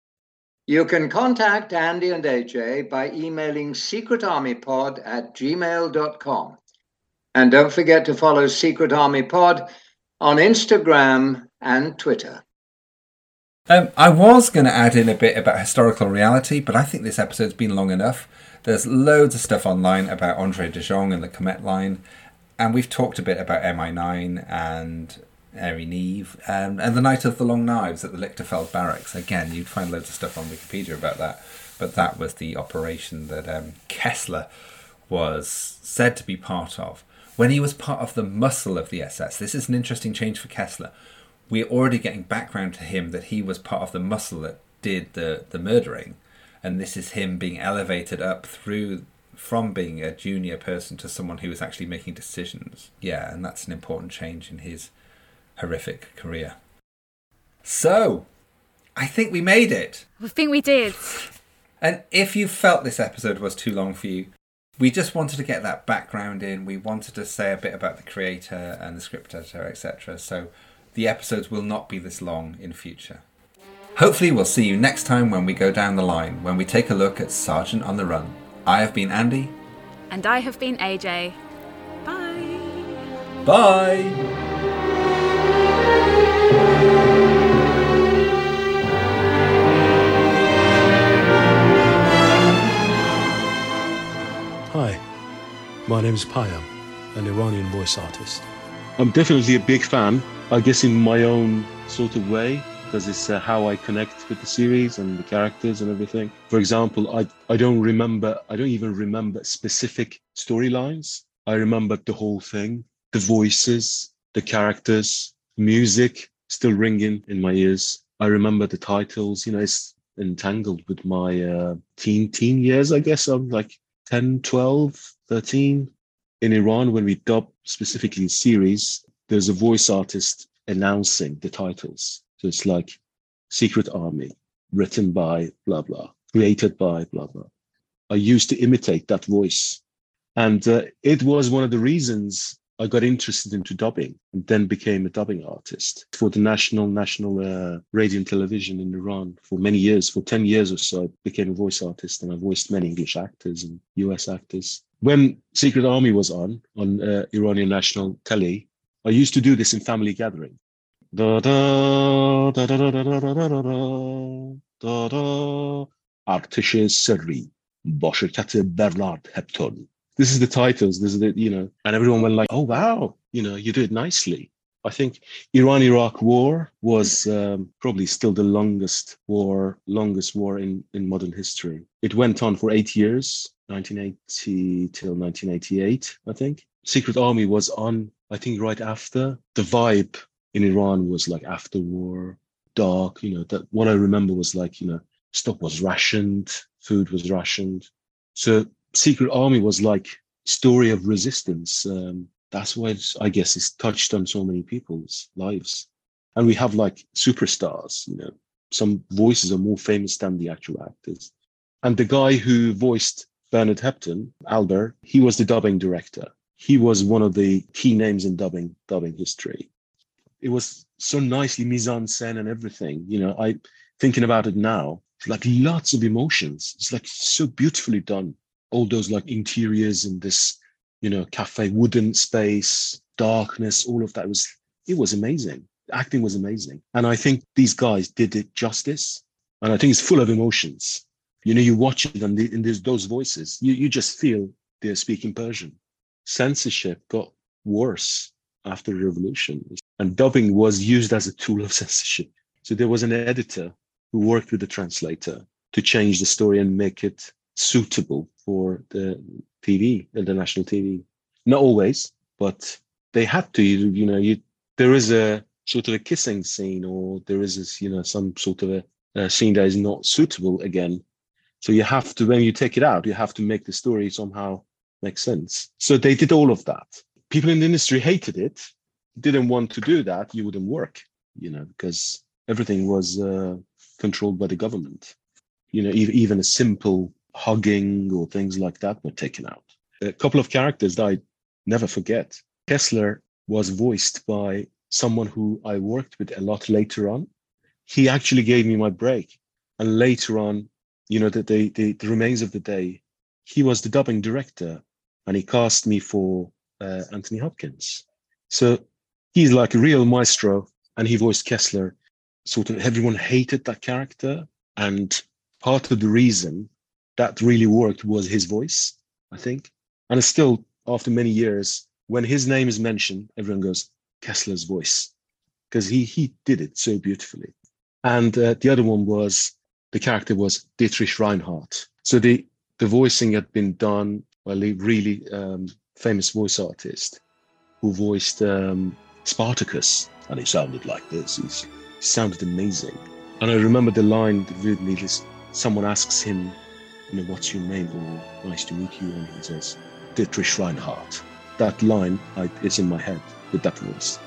You can contact Andy and AJ by emailing secretarmypod at gmail.com. And don't forget to follow Secret Army Pod on Instagram and Twitter. Um, I was going to add in a bit about historical reality, but I think this episode's been long enough. There's loads of stuff online about Andrée de Jongh and the Comet line, and we've talked a bit about MI9 and Airey Neave um, and the Night of the Long Knives at the Lichterfeld Barracks. Again, you'd find loads of stuff on Wikipedia about that, but that was the operation that um, Kessler was said to be part of. When he was part of the muscle of the SS, this is an interesting change for Kessler we're already getting background to him that he was part of the muscle that did the, the murdering. And this is him being elevated up through from being a junior person to someone who is actually making decisions. Yeah, and that's an important change in his horrific career. So, I think we made it. I think we did. And if you felt this episode was too long for you, we just wanted to get that background in. We wanted to say a bit about the creator and the script editor, etc. So the episodes will not be this long in future. Hopefully, we'll see you next time when we go down the line, when we take a look at Sergeant on the Run. I have been Andy. And I have been AJ. Bye. Bye! My name is Payam, an Iranian voice artist. I'm definitely a big fan, I guess in my own sort of way, because it's uh, how I connect with the series and the characters and everything. For example, I, I don't remember, I don't even remember specific storylines. I remember the whole thing, the voices, the characters, music still ringing in my ears. I remember the titles, you know, it's entangled with my uh, teen, teen years, I guess. I'm like 10, 12, 13 in Iran, when we dub specifically series, there's a voice artist announcing the titles. So it's like Secret Army, written by blah, blah, created by blah, blah. I used to imitate that voice. And uh, it was one of the reasons I got interested into dubbing and then became a dubbing artist for the national, national uh, radio and television in Iran for many years. For 10 years or so, I became a voice artist and I voiced many English actors and US actors when Secret Army was on on uh, Iranian national telly, I used to do this in family gathering. This is the titles, this is the, you know, and everyone went like, oh, wow, you know, you do it nicely. I think Iran Iraq war was um, probably still the longest war, longest war in, in modern history. It went on for eight years. 1980 till 1988, I think. Secret Army was on, I think, right after. The vibe in Iran was like after war, dark. You know, that what I remember was like, you know, stuff was rationed, food was rationed. So Secret Army was like story of resistance. Um, that's why I guess it's touched on so many people's lives. And we have like superstars, you know, some voices are more famous than the actual actors. And the guy who voiced Bernard Hepton, Albert, he was the dubbing director. He was one of the key names in dubbing dubbing history. it was so nicely mise en scène and everything. You know, I thinking about it now, like lots of emotions. It's like so beautifully done. All those like interiors in this, you know, cafe, wooden space, darkness, all of that was it was amazing. Acting was amazing. And I think these guys did it justice. And I think it's full of emotions. You know, you watch it and, the, and there's those voices, you, you just feel they're speaking Persian. Censorship got worse after the revolution. And dubbing was used as a tool of censorship. So there was an editor who worked with the translator to change the story and make it suitable for the TV, the national TV. Not always, but they had to. You, you know, you there is a sort of a kissing scene, or there is this, you know, some sort of a, a scene that is not suitable again. So you have to, when you take it out, you have to make the story somehow make sense. So they did all of that. People in the industry hated it, didn't want to do that. You wouldn't work, you know, because everything was uh, controlled by the government. You know, even a simple hugging or things like that were taken out. A couple of characters that I never forget. Kessler was voiced by someone who I worked with a lot later on. He actually gave me my break. And later on, you know, the, the, the, the remains of the day, he was the dubbing director and he cast me for uh, Anthony Hopkins. So he's like a real maestro and he voiced Kessler. Sort of everyone hated that character. And part of the reason that really worked was his voice, I think. And it's still, after many years, when his name is mentioned, everyone goes, Kessler's voice, because he, he did it so beautifully. And uh, the other one was, the character was Dietrich Reinhardt. So the, the voicing had been done by a really um, famous voice artist who voiced um, Spartacus. And he sounded like this. He sounded amazing. And I remember the line vividly, this, someone asks him, you know, what's your name? Or nice to meet you. And he says, Dietrich Reinhardt. That line I, is in my head with that voice.